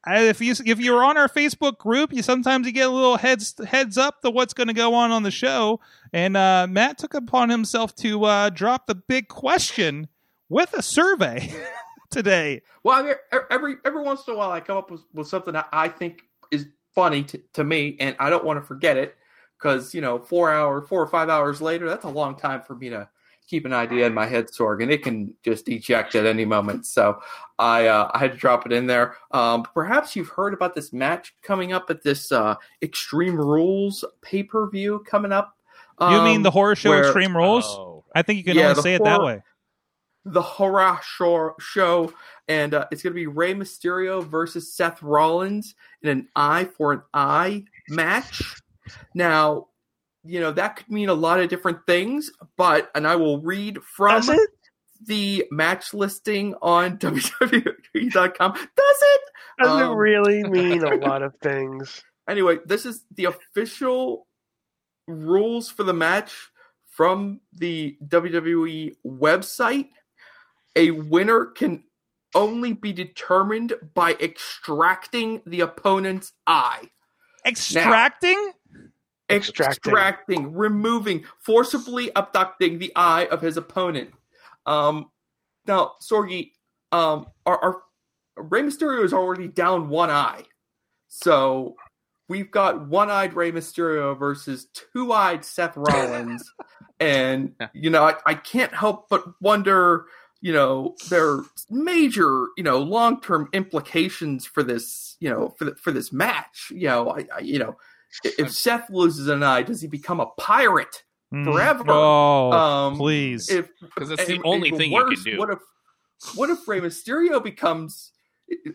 If you if you're on our Facebook group, you sometimes you get a little heads heads up to what's going to go on on the show. And uh, Matt took upon himself to uh, drop the big question with a survey today. Well, I mean, every every once in a while, I come up with, with something that I think is funny to, to me, and I don't want to forget it because you know, four hour, four or five hours later, that's a long time for me to keep an idea in my head, Sorg, and it can just eject at any moment. So I uh, I had to drop it in there. Um, perhaps you've heard about this match coming up at this uh, Extreme Rules pay per view coming up. you mean um, the horror show where- Extreme Rules? Oh. I think you can Yeah, only the say it that way. the horror show, show and uh, it's going to be Rey Mysterio versus Seth Rollins in an eye for an eye match. Now, you know that could mean a lot of different things, but and I will read from Does the match listing on WWE.com. Does it? Doesn't Um, it really mean a lot of things? Anyway, this is the official rules for the match from the WWE website. A winner can only be determined by extracting the opponent's eye. Extracting? Extracting. Extracting, removing, forcibly abducting the eye of his opponent. Um, now, Sorgi, um, our, our Rey Mysterio is already down one eye, so we've got one-eyed Rey Mysterio versus two-eyed Seth Rollins, and you know I, I can't help but wonder you know, there are major, you know, long term implications for this, you know, for the, for this match. You know, I, I you know, if if Seth loses an eye, does he become a pirate Mm. forever? Oh, Um, please. Because it's the and only even thing worse, you can do. What if what if Rey Mysterio becomes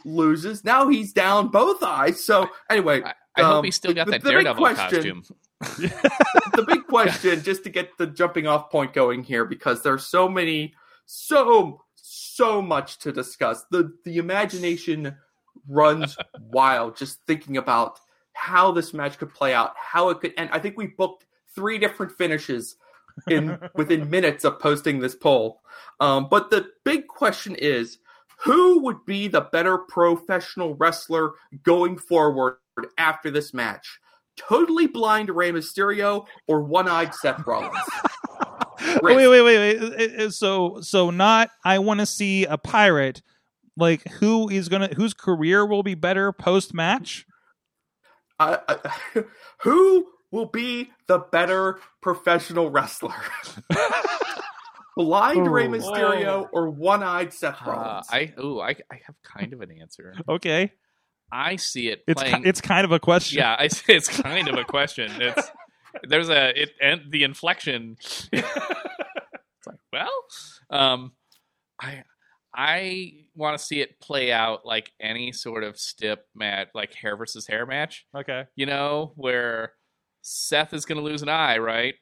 loses? Now he's down both eyes. So anyway, I, I hope um, he's still got the- that the big Daredevil question- costume. the big question, just to get the jumping off point going here, because there's so many, so so much to discuss. The the imagination runs wild just thinking about how this match could play out, how it could, and I think we booked three different finishes in within minutes of posting this poll. Um, but the big question is, who would be the better professional wrestler going forward after this match? Totally blind Rey Mysterio or one-eyed Seth Rollins? Wait, wait, wait, wait. It- it- So, so not. I want to see a pirate. Like who is gonna whose career will be better post match? I, I, who will be the better professional wrestler? Blind Rey Ooh. Mysterio or one-eyed Seth Uh, Rollins? I oh I, I have kind of an answer. Okay, I see it it's playing. ki- it's kind of a question. yeah, I see it's kind of a question. It's there's a it and the inflection. it's like well, um, I I want to see it play out like any sort of stip match, like hair versus hair match. Okay. you know, where Seth is going to lose an eye, right?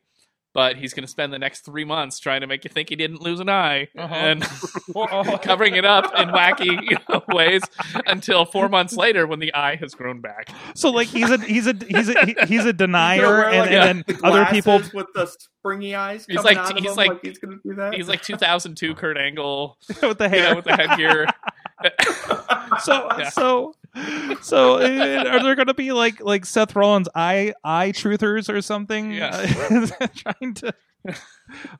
But he's going to spend the next three months trying to make you think he didn't lose an eye Uh-huh. and covering it up in wacky you know, ways until four months later when the eye has grown back. So like he's a he's a he's a he- he's a denier, wear, and, like, and the then other people. with the springy eyes. He's coming like- out he's him, like- he's gonna do that. He's like 2002 Kurt Angle, with the you hair. know, with the headgear. so Yeah. so so are there going to be like like Seth Rollins eye eye truthers or something? Yeah. Trying to.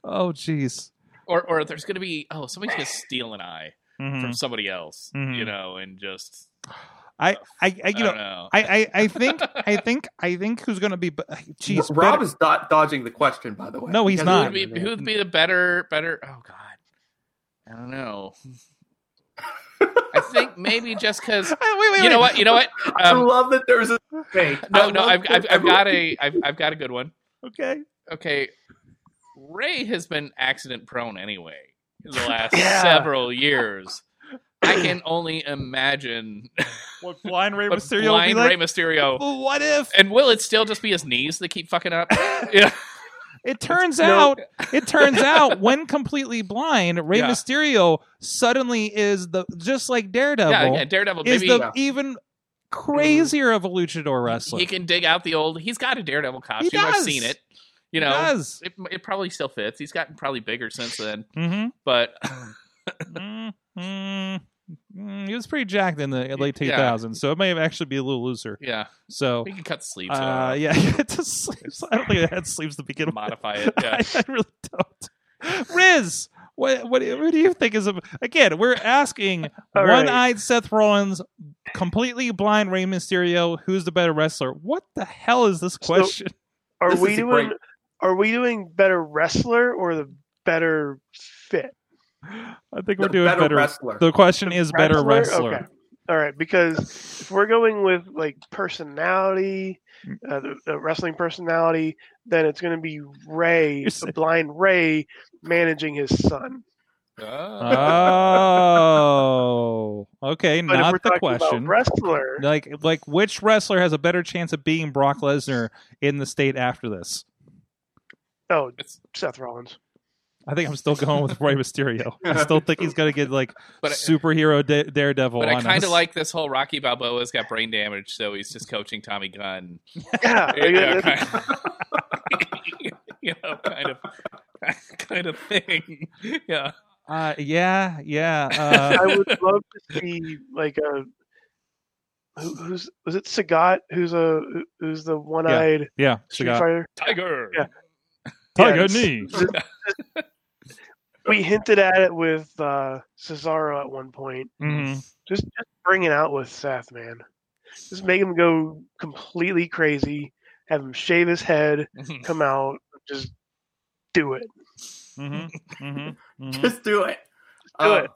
Oh jeez. or or there's going to be oh somebody's going to steal an eye Mhm. from somebody else, Mhm. you know, and just I I, I I you don't know. know. I, I, I think I think I think who's going to be jeez Rob better- is do- dodging the question, by the way. No, he's not. Who would be who would be the better better? Oh God, I don't know. I think maybe just because wait, wait, you know what you know what. I Um, love that there's a debate. no, I no, I've, I've, I've got a I've, I've got a good one. Okay. Okay, Rey has been accident prone anyway in the last Yeah. several years. I can only imagine What blind Rey what Mysterio blind will be Rey like? Mysterio. Well, what if And will it still just be his knees that keep fucking up? yeah. It turns out it turns out when completely blind, Rey Yeah. Mysterio suddenly is the just like Daredevil yeah, yeah, Daredevil. is Maybe the even crazier of a luchador wrestler. he can dig out the old. He's got a Daredevil costume. I've does. seen it. You know, does. it, it probably still fits. He's gotten probably bigger since then. Mm-hmm. But mm, mm, he was pretty jacked in the late Yeah. 2000s, so it may have actually be a little looser. yeah, So, we can cut sleeves uh, yeah, it just sleeves. I don't think it had sleeves to begin with. modify it. Yeah. I, I really don't. Riz, what, what, what do you think is a, again? We're asking one-eyed Seth Rollins, completely blind Rey Mysterio. Who's the better wrestler? What the hell is this So- question? Are This we doing? great- Are we doing better wrestler or the better fit? I think we're doing better, better. wrestler. The question is better wrestler. Okay. All right, because if we're going with like personality, uh, the, the wrestling personality, then it's going to be Rey, the blind Rey, managing his son. Oh, okay. But if not we're the talking question. about wrestler, Like, like which wrestler has a better chance of being Brock Lesnar in the state after this? oh, It's- Seth Rollins. I think I'm still going with Rey Mysterio. I still think he's gonna get like But I- superhero da- Daredevil. But I kind of like this whole Rocky Balboa's got brain damage, so he's just coaching Tommy Gunn. Yeah, Yeah, that's- kind of, you know, kind of, kind of thing. Yeah. Uh, yeah, yeah. Uh, I would love to see like a who, who's was it Sagat who's a who's the one-eyed yeah. Street Sagat. Fighter. Tiger. Yeah. Tiger Yes. knee. We hinted at it with uh, Cesaro at one point. hmm Just just bring it out with Seth, man. Just make him go completely crazy. Have him shave his head, come out, just do it. hmm hmm hmm Just do it. Do Uh,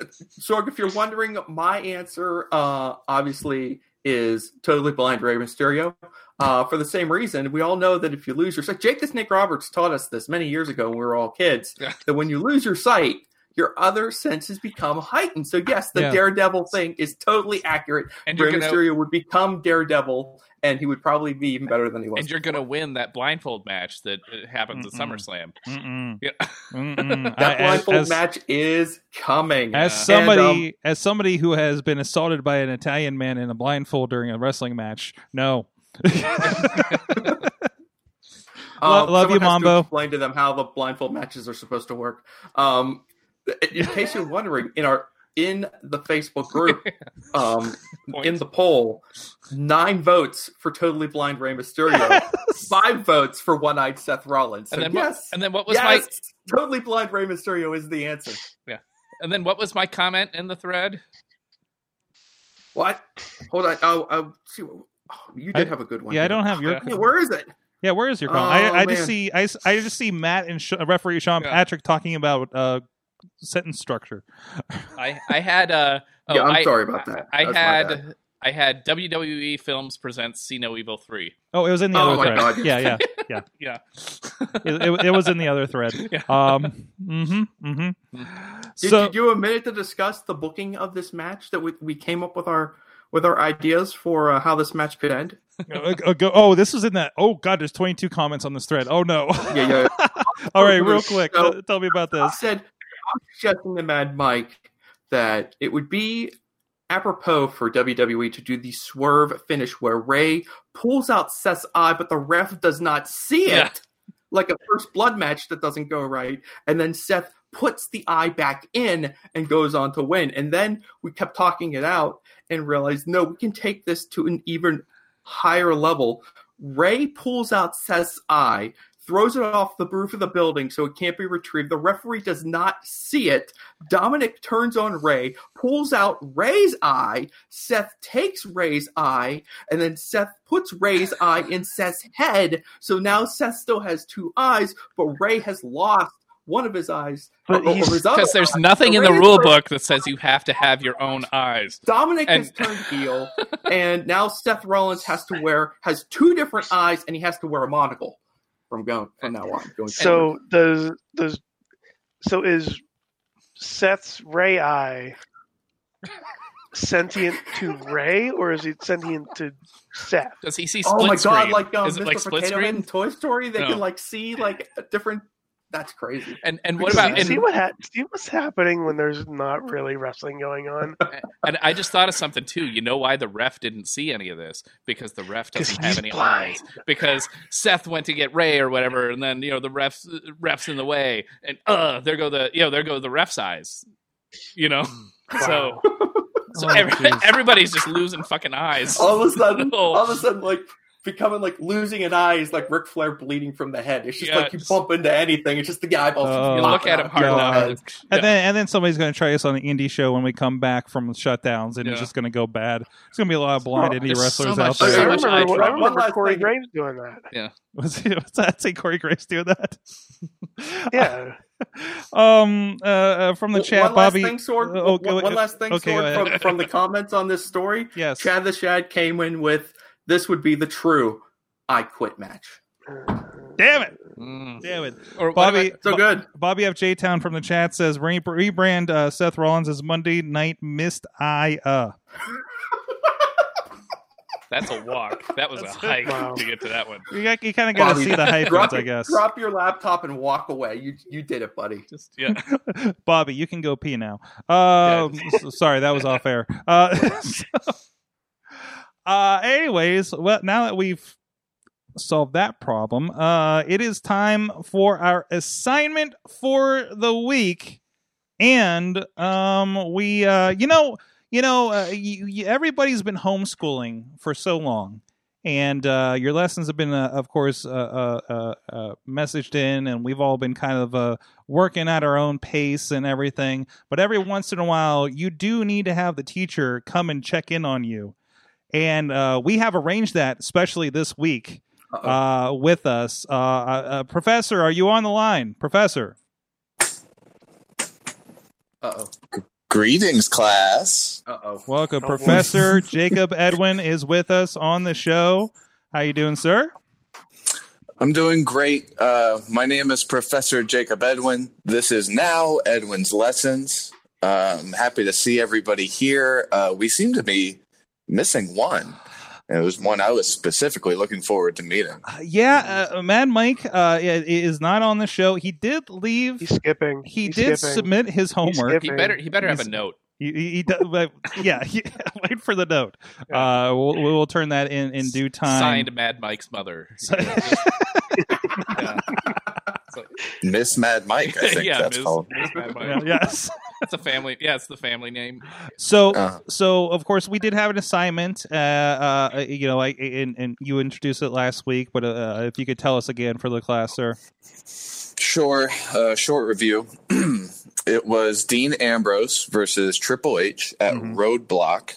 it. Sorg, if you're wondering, my answer uh, obviously is totally blind Rey Mysterio. Uh, for the same reason, we all know that if you lose your sight, Jake the Snake Roberts taught us this many years ago when we were all kids. Yeah. That when you lose your sight, your other senses become heightened. So yes, the Yeah. Daredevil thing is totally accurate. And Rey you're gonna Mysterio would become Daredevil, and he would probably be even better than he was. and you're gonna win that blindfold match that uh, happens at Mm-mm. SummerSlam. Mm-mm. Yeah. Mm-mm. That as- blindfold as- match is coming. As Yeah. somebody, And, as somebody who has been assaulted by an Italian man in a blindfold during a wrestling match, no. Lo- Um, love you, someone has to Mambo. Explain to them how the blindfold matches are supposed to work. Um, in case you're wondering, in our in the Facebook group, um, in the poll, nine votes for totally blind Rey Mysterio, five votes for one-eyed Seth Rollins. So And then yes, what, and then what was yes, totally blind Rey Mysterio is the answer. Yeah, and then what was my comment in the thread? What? Hold on. Oh, oh, see, oh, you did I- have a good one. Yeah, I don't have your. Yeah. Yeah, where is it? Yeah, where is your comment? Oh, I, I just man. see I just see Matt and Sh- referee Sean Yeah. Patrick talking about uh, sentence structure. I I had uh oh, yeah, I'm I, sorry about that. I That's my bad. had I had WWE Films presents See No Evil three. Oh, it was in the Oh other my thread. God. Yeah, yeah, yeah. Yeah. It, it, it was in the other thread. Yeah. Um. Mm-hmm. Mm-hmm. Did, So did you have a minute to discuss the booking of this match that we, we came up with our with our ideas for uh, how this match could end? uh, uh, go, oh, this was in that. Oh God, there's 22 comments on this thread. Oh no. Yeah, yeah. All right, real quick, So- tell me about I this. said I'm suggesting to Mad Mike that it would be apropos for WWE to do the swerve finish where Rey pulls out Seth's eye, but the ref does not see it. Yeah. Like a first blood match that doesn't go right, and then Seth puts the eye back in and goes on to win. And then we kept talking it out and realized no, we can take this to an even higher level. Rey pulls out Seth's eye, throws it off the roof of the building so it can't be retrieved. The referee does not see it. Dominic turns on Rey, pulls out Rey's eye. Seth takes Rey's eye, and then Seth puts Rey's eye in Seth's head. So now Seth still has two eyes, but Rey has lost one of his eyes. But or- or he's- his other Because there's eye. nothing So in the rule book that says you have to have your own eyes. Dominic And- has turned heel, and now Seth Rollins has to wear has two different eyes, and he has to wear a monocle from going from now on. Going. So does does so is Seth's Rey eye sentient to Rey or is it sentient to Seth? Does he see oh split my god, screen? like um, Is it Mr. like split Potato Head in? Toy Story, they No. can like see like a different. That's crazy. And and what about see and, what ha- see what's happening when there's not really wrestling going on? and I just thought of something too. You know why the ref didn't see any of this? Because the ref doesn't have any blind. eyes. Because Seth went to get Rey or whatever, and then you know the refs refs in the way, and uh, there go the you know there go the ref's eyes. You know, so so Oh, every, everybody's just losing fucking eyes. All of a sudden, Oh. all of a sudden, like becoming like losing an eye is like Ric Flair bleeding from the head. It's just like you Yes. bump into anything, it's just the guy just Oh, look at him hard your God. enough. head. Yeah. And then and then somebody's going to try us on the indie show when we come back from the shutdowns, and it's just going to go bad. It's going to be a lot of blind Oh, indie wrestlers so out much- I so there. remember, eye I trouble. One remember last Corey thing. Graves doing that. What's, he, what's that? Say Corey Grace doing that? Yeah. um. Uh, uh, from the One chat, last Bobby. thing, Sorg. uh, one, one last thing, okay, Sorg, from, from the comments on this story. Yes. Chad the Shad came in with this would be the true I quit match. Damn it! Mm. Damn it! Or Bobby. about- So good. Bobby F. J. Town from the chat says re- rebrand uh, Seth Rollins as Monday Night Missed I. Uh. that's a walk. That was a That's it. hike Wow. to get to that one. You, you kind of got to see the hyphens, drop, I guess. drop your laptop and walk away. You you did it, buddy. Just yeah. Bobby, you can go pee now. Um, so- sorry, that was off air. Uh, so- uh, anyways, well, now that we've solved that problem, uh, it is time for our assignment for the week. And um, we, uh, you know, you know, uh, everybody's been homeschooling for so long. And uh, your lessons have been, uh, of course, uh, uh, uh, uh, messaged in, and we've all been kind of working at our own pace and everything. But every once in a while, you do need to have the teacher come and check in on you. And uh, we have arranged that, especially this week, Uh-oh. uh, with us. Uh, uh, uh, Professor, are you on the line? Professor. Uh oh. Greetings, class. Uh oh. Welcome, Oh. Professor Jacob Edwin is with us on the show. How you doing, sir? I'm doing great. Uh, my name is Professor Jacob Edwin. This is now Edwin's Lessons. I'm happy to see everybody here. Uh, we seem to be missing one. And it was one I was specifically looking forward to meeting. Uh, yeah, uh, Mad Mike uh, is not on the show. He did leave. He's skipping. he He's did skipping. submit his homework. He better he better have a note. He, he, he does, yeah, he, wait for the note. Uh, we'll, we'll turn that in in due time. Signed Mad Mike's mother. Yeah. Miss Mad Mike, I think yeah, that's Ms. called. Ms. Mad Mike. Yeah, yes. It's a family. Yeah, it's the family name. So, Uh. so of course we did have an assignment. Uh, uh, you know, I and, and you introduced it last week, but uh, if you could tell us again for the class, sir. Sure, uh, short review. it was Dean Ambrose versus Triple H at Mhm. Roadblock.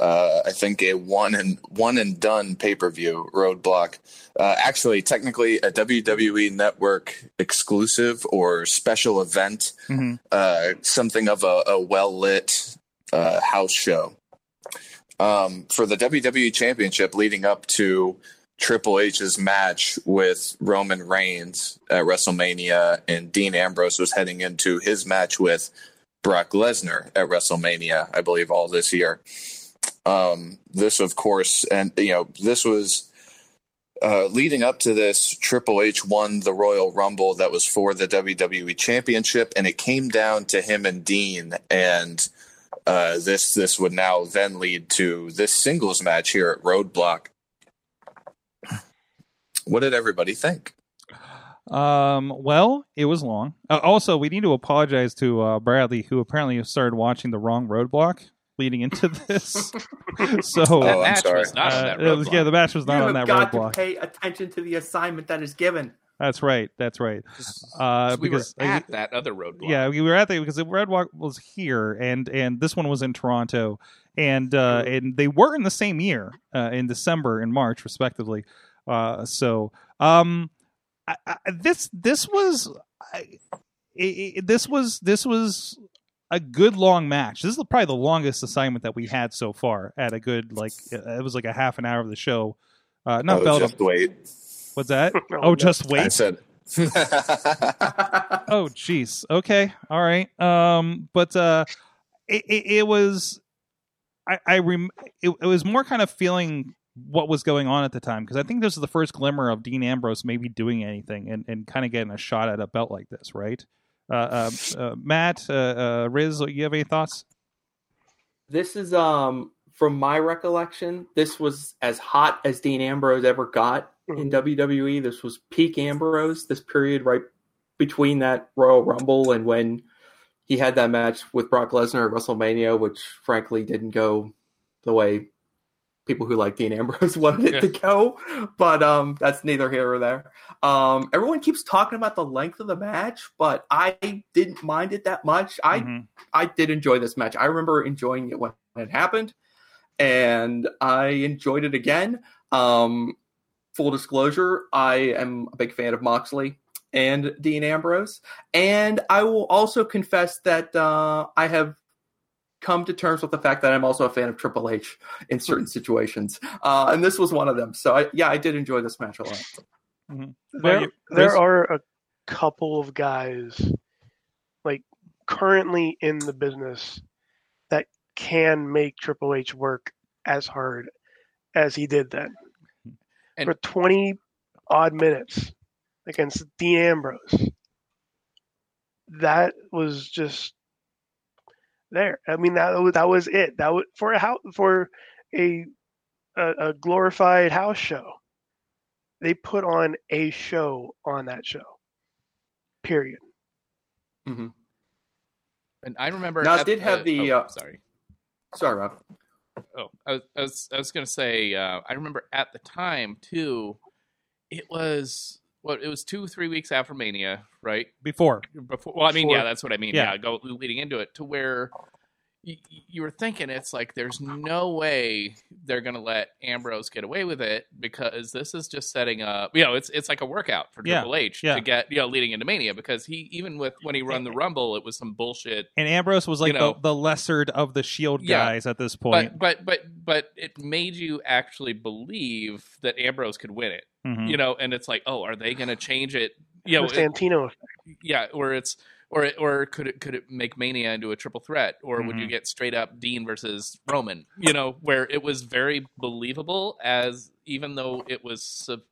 Uh, I think a one and one and done pay per view Roadblock. Uh, actually, technically a WWE Network exclusive or special event. Mhm. Uh, something of a, a well lit uh, house show. Um, for the WWE Championship, leading up to Triple H's match with Roman Reigns at WrestleMania, and Dean Ambrose was heading into his match with Brock Lesnar at WrestleMania, I believe, all this year. Um, this, of course, and you know, this was uh, leading up to this. Triple H won the Royal Rumble that was for the WWE Championship, and it came down to him and Dean, and uh, this this would now then lead to this singles match here at Roadblock. What did everybody think? Um, well, it was long. Uh, also, we need to apologize to uh, Bradley, who apparently started watching the wrong roadblock leading into this. so, Oh, I'm match sorry. was not on uh, that it was- yeah, the match was You not on have that got roadblock. to pay attention to the assignment that is given. That's right. That's right. Uh, we because were at that other roadblock. Yeah, we were at the because the Roadblock was here, and and this one was in Toronto, and uh, and they were in the same year uh, in December and March, respectively. Uh, so um, I, I, this this was I, it, it, this was this was a good long match. This is probably the longest assignment that we had so far. At a good like it was like a half an hour of the show. Uh, not oh, Bell. just wait. What's that? Oh, oh, no. just I wait. said. oh jeez okay all right um but uh it, it, it was i i rem- it, it was more kind of feeling what was going on at the time because i think this is the first glimmer of dean ambrose maybe doing anything and, and kind of getting a shot at a belt like this right uh, uh, uh matt uh, uh riz you have any thoughts This is um from my recollection, this was as hot as Dean Ambrose ever got in WWE. This was peak Ambrose, this period right between that Royal Rumble and when he had that match with Brock Lesnar at WrestleMania, which frankly didn't go the way people who like Dean Ambrose wanted it to go. But um that's neither here or there. Um everyone keeps talking about the length of the match, but I didn't mind it that much. I Mhm. I did enjoy this match. I remember enjoying it when it happened, and I enjoyed it again. Um, full disclosure, I am a big fan of Moxley and Dean Ambrose, and I will also confess that uh, I have come to terms with the fact that I'm also a fan of Triple H in certain situations, uh, and this was one of them. So, I, yeah, I did enjoy this match a lot. Well, there, there are a couple of guys like currently in the business that can make Triple H work as hard as he did then. And- For 20 odd minutes against Dean Ambrose. That was just there. I mean that was that was it. That was for a house for a a, a glorified house show they put on a show on that show. Period. Mm-hmm. And I remember. Now, it at did have uh, the, oh, uh, sorry. Sorry, Rob. Oh, I was, I was, I was going to say. Uh, I remember at the time too. It was what? It was two, three weeks after Mania, right? before Before. Well, I mean, Before- yeah, that's what I mean. Yeah. Yeah, go leading into it to where you, you were thinking it's like there's no way they're gonna let Ambrose get away with it because this is just setting up. You know, it's it's like a workout for Yeah, Triple H yeah. to get you know leading into Mania because he even with when he run the Rumble, it was some bullshit. And Ambrose was like You know- the, the lesser of the Shield Yeah, guys at this point. But but but but it made you actually believe that Ambrose could win it. Mhm. You know, and it's like, oh, are they gonna change it? You know, the Santino effect. yeah, where it's or it, or could it could it make Mania into a triple threat, or would Mhm. you get straight up Dean versus Roman? You know, where it was very believable as even though it was sub-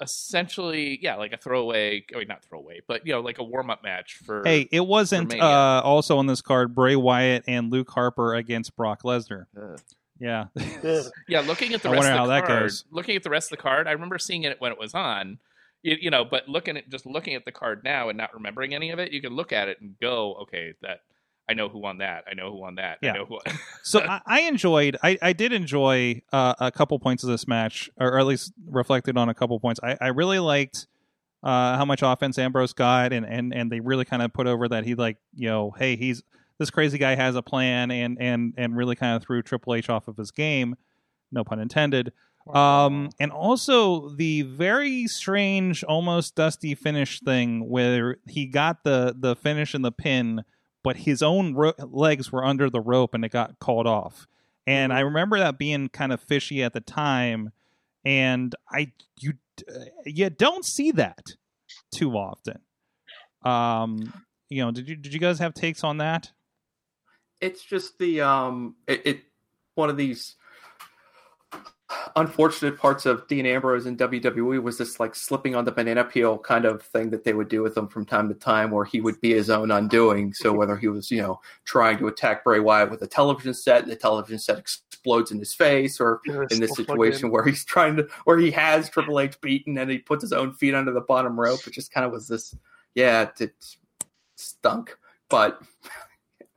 essentially yeah like a throwaway, I mean not throwaway, but you know like a warm up match for Hey, it wasn't uh, also on this card Bray Wyatt and Luke Harper against Brock Lesnar. Ugh. Yeah. Yeah, looking at the I rest wonder of how the that card, goes. looking at the rest of the card, I remember seeing it when it was on. You, you know, but looking at just looking at the card now and not remembering any of it, you can look at it and go, okay, that I know who won that. I know who won that. Yeah. I know who. so I, I enjoyed I, I did enjoy uh, a couple points of this match or at least reflected on a couple points i, I really liked uh, how much offense ambrose got and, and and they really kind of put over that he like you know hey he's this crazy guy has a plan and and and really kind of threw triple h off of his game no pun intended um and also the very strange almost dusty finish thing where he got the the finish and the pin but his own ro- legs were under the rope and it got called off. And I remember that being kind of fishy at the time. And I you uh, you don't see that too often. Um, you know, did you did you guys have takes on that? it's just the um it, it one of these unfortunate parts of Dean Ambrose in WWE was this like slipping on the banana peel kind of thing that they would do with him from time to time where he would be his own undoing. So whether he was, you know, trying to attack Bray Wyatt with a television set and the television set explodes in his face or Yeah, in this situation where he's trying to where he has Triple H beaten and he puts his own feet under the bottom rope. It just kind of was this yeah, it, it stunk. But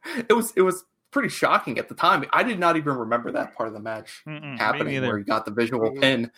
it was it was pretty shocking at the time. I did not even remember that part of the match Mm-mm, happening where he got the visual pin.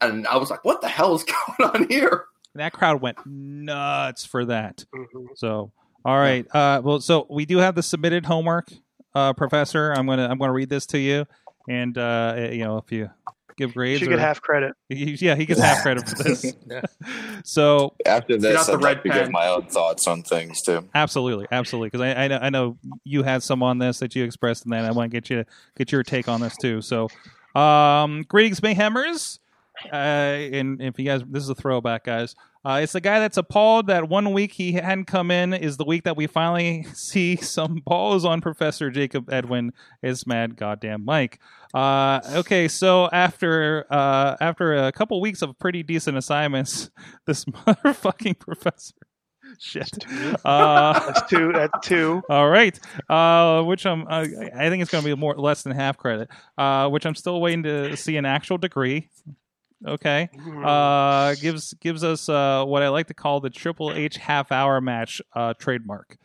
And I was like, what the hell is going on here? That crowd went nuts for that. Mhm. So, all right. Uh, well, so we do have the submitted homework, uh, Professor. I'm gonna I'm gonna read this to you, and uh, you know if you give grades, Should or- get half credit. yeah, he gets half credit for this. so After out this, I'd red like to give my own thoughts on things too. Absolutely, absolutely. Because I, I know I know you had some on this that you expressed, and then I want to get you get your take on this too. So, um, greetings, Mayhemers. Uh, and if you guys, this is a throwback, guys. Uh, it's the guy that's appalled that one week he hadn't come in is the week that we finally see some balls on Professor Jakob Edwinn is mad goddamn Mike. Uh, okay, so after uh, after a couple weeks of pretty decent assignments, this motherfucking professor, shit. Uh, That's two. That's two. all right, uh, which I'm uh, I think it's going to be more less than half credit. Uh, which I'm still waiting to see an actual degree. Okay, uh, gives gives us uh, what I like to call the Triple H half hour match uh, trademark.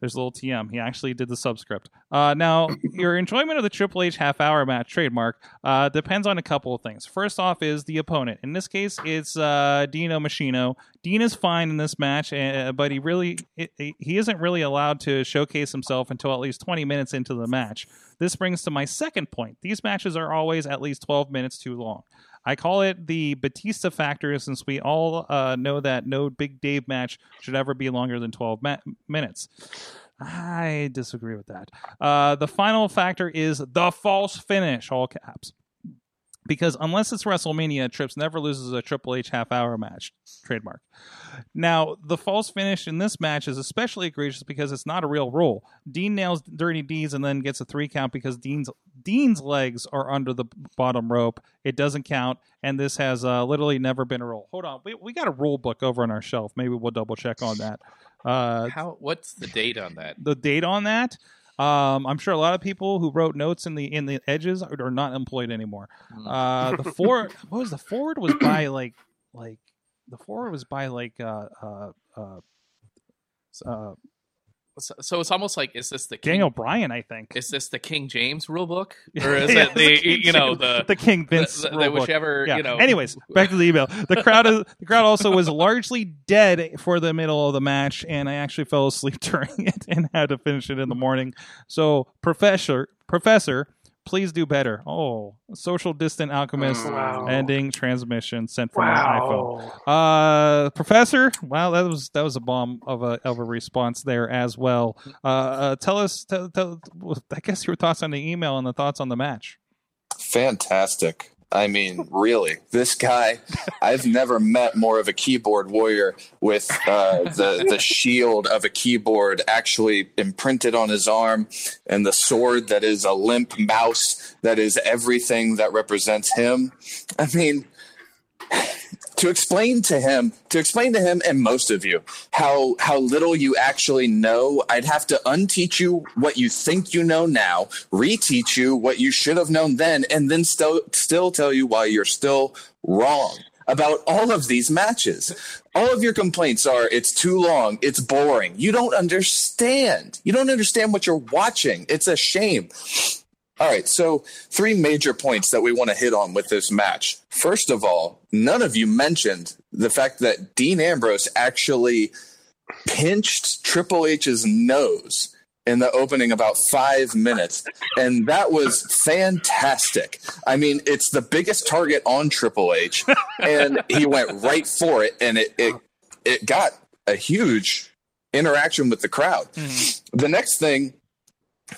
There's a little TM. He actually did the subscript. Uh, now, your enjoyment of the Triple H half hour match trademark uh, depends on a couple of things. First off, is the opponent. In this case, it's uh, Dino Machino. Dean is fine in this match, uh, but he really he isn't really allowed to showcase himself until at least 20 minutes into the match. This brings to my second point. These matches are always at least 12 minutes too long. I call it the Batista factor since we all uh, know that no Big Dave match should ever be longer than 12 ma- minutes. I disagree with that. Uh, the final factor is the false finish, all caps. Because unless it's WrestleMania, Trips never loses a Triple H half hour match. Trademark. Now, the false finish in this match is especially egregious because it's not a real rule. Dean nails Dirty Deeds and then gets a three count because Dean's Dean's legs are under the bottom rope. It doesn't count, and this has uh, literally never been a rule. Hold on, we, we got a rule book over on our shelf. Maybe we'll double check on that. Uh, How? What's the date on that? the date on that. Um, I'm sure a lot of people who wrote notes in the in the edges are, are not employed anymore. Hmm. Uh, the forward, what was the forward was by like like the forward was by like uh uh uh, uh So, so it's almost like is this the King, Daniel Bryan, I think. Is this the King James rule book, or is Yeah, it the, King you know the the King Vince the- the- rule book. whichever Yeah. you know? Anyways, back to the email. The crowd, is, the crowd also was largely dead for the middle of the match, and I actually fell asleep during it and had to finish it in the morning. So, professor, professor, please do better. Oh, social distant alchemist Wow. ending transmission sent from my iPhone. Uh, professor, wow, that was that was a bomb of a of a response there as well. Uh, uh tell us, tell, tell, I guess your thoughts on the email and the thoughts on the match. Fantastic. I mean, really, this guy, I've never met more of a keyboard warrior with uh, the, the shield of a keyboard actually imprinted on his arm and the sword that is a limp mouse that is everything that represents him. I mean, to explain to him to explain to him and most of you how how little you actually know i'd have to unteach you what you think you know now reteach you what you should have known then and then still still tell you why you're still wrong about all of these matches. All of your complaints are it's too long. It's boring. You don't understand. You don't understand what you're watching. It's a shame all right, so three major points that we want to hit on with this match. First of all, none of you mentioned the fact that Dean Ambrose actually pinched Triple H's nose in the opening about five minutes, and that was fantastic. I mean, it's the biggest target on Triple H, and he went right for it, and it it, it got a huge interaction with the crowd. Hmm. The next thing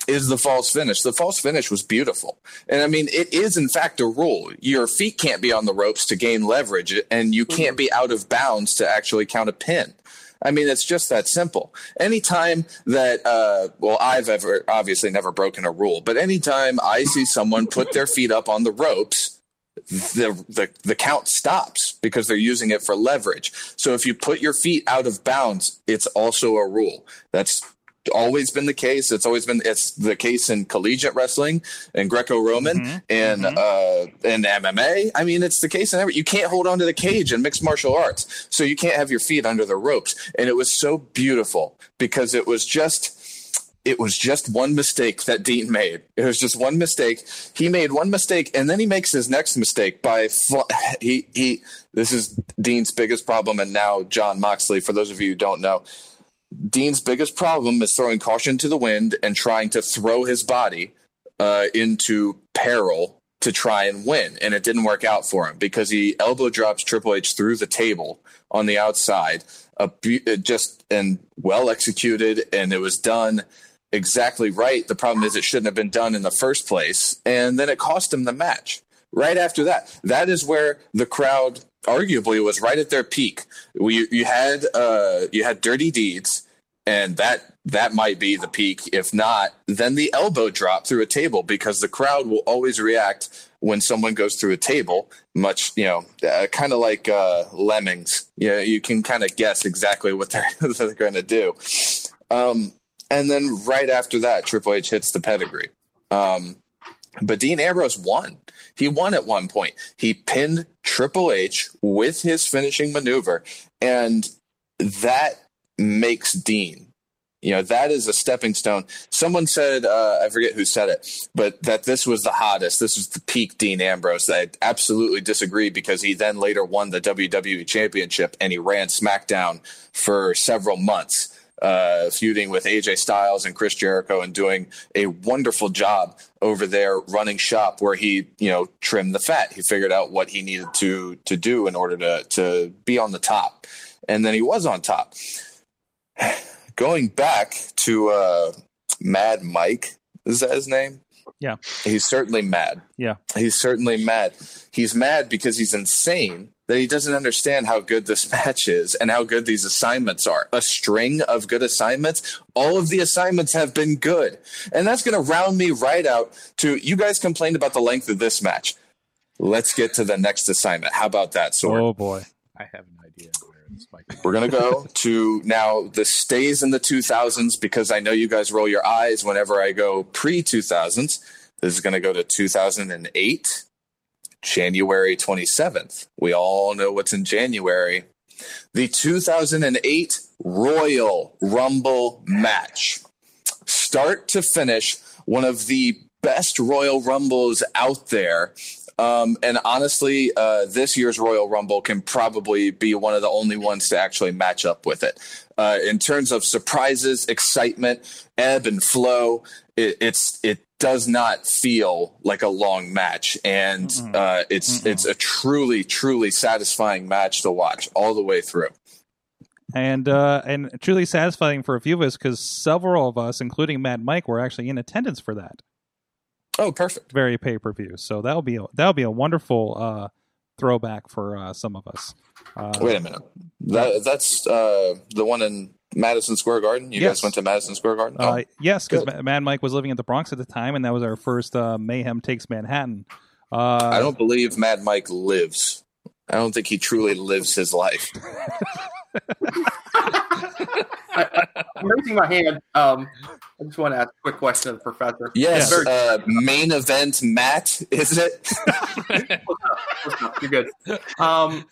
is the false finish. The false finish was beautiful. And I mean, it is in fact a rule. Your feet can't be on the ropes to gain leverage, and you can't be out of bounds to actually count a pin. I mean, it's just that simple. Anytime that, uh, well, I've ever obviously never broken a rule, but anytime I see someone put their feet up on the ropes, the, the the count stops because they're using it for leverage. So if you put your feet out of bounds, it's also a rule. That's always been the case. It's always been it's the case in collegiate wrestling and Greco-Roman and uh and MMA. I mean, it's the case in every. You can't hold on to the cage in mixed martial arts, so you can't have your feet under the ropes. And it was so beautiful because it was just it was just one mistake that Dean made. It was just one mistake. He made one mistake, and then he makes his next mistake by fl- he he. This is Dean's biggest problem, and now John Moxley. For those of you who don't know, Dean's biggest problem is throwing caution to the wind and trying to throw his body uh, into peril to try and win. And it didn't work out for him because he elbow drops Triple H through the table on the outside, uh, just and well executed, and it was done exactly right. The problem is it shouldn't have been done in the first place, and then it cost him the match. Right after that, that is where the crowd arguably was right at their peak. We, you had uh, you had Dirty Deeds, and that that might be the peak. If not, then the elbow drop through a table because the crowd will always react when someone goes through a table. Much you know, uh, kind of like uh, lemmings. Yeah, you can kind of guess exactly what they're they're going to do. Um, and then right after that, Triple H hits the pedigree. Um, but Dean Ambrose won. He won at one point. He pinned Triple H with his finishing maneuver, and that makes Dean. You know, that is a stepping stone. Someone said, uh, I forget who said it, but that this was the hottest. This was the peak Dean Ambrose. I absolutely disagree because he then later won the WWE Championship and he ran SmackDown for several months uh, feuding with AJ Styles and Chris Jericho and doing a wonderful job over there running shop where he, you know, trimmed the fat. He figured out what he needed to to do in order to to be on the top. And then he was on top. Going back to uh, Mad Mike, is that his name? Yeah. He's certainly mad. Yeah. He's certainly mad. He's mad because he's insane that he doesn't understand how good this match is and how good these assignments are. A string of good assignments. All of the assignments have been good. And that's going to round me right out to you guys complained about the length of this match. Let's get to the next assignment. How about that, Sorg? Oh boy. I have an idea where this might be. We're going to go to now the stays in the 2000s because I know you guys roll your eyes whenever I go pre 2000s. This is going to go to 2008, January 27th. We all know what's in January. the 2008 Royal Rumble match. Start to finish, one of the best Royal Rumbles out there. Um, and honestly, uh, this year's Royal Rumble can probably be one of the only ones to actually match up with it. Uh, in terms of surprises, excitement, ebb and flow, it, it's it does not feel like a long match, and uh, it's it's a truly truly satisfying match to watch all the way through. and uh, and truly satisfying for a few of us because several of us, including Mad Mike, were actually in attendance for that Oh, perfect. very pay per view. So that'll be a, that'll be a wonderful uh, throwback for uh, some of us. Uh, Wait a minute. That that's uh, the one in Madison Square Garden. You Yes. guys went to Madison Square Garden. Uh, Oh, yes, because. Mad Mike was living in the Bronx at the time, and that was our first uh, Mayhem Takes Manhattan. Uh, I don't believe Mad Mike lives. I don't think he truly lives his life. I'm raising my hand. Um, I just want to ask a quick question of the professor. Yes, Very- uh, main event Matt, is it? You're good. Um,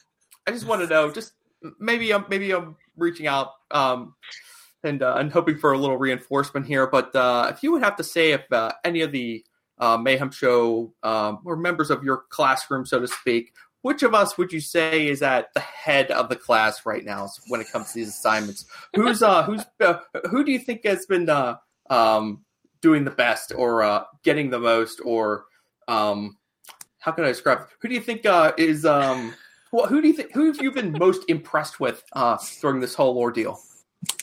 I just want to know, just maybe I'm maybe I'm reaching out um, and uh, and hoping for a little reinforcement here. But uh, if you would have to say if uh, any of the uh, Mayhem Show um, or members of your classroom, so to speak, which of us would you say is at the head of the class right now when it comes to these assignments? Who's uh, who's uh, who do you think has been uh, um, doing the best or uh, getting the most or um, how can I describe? Who do you think uh, is um, well, who do you think who have you been most impressed with uh, during this whole ordeal?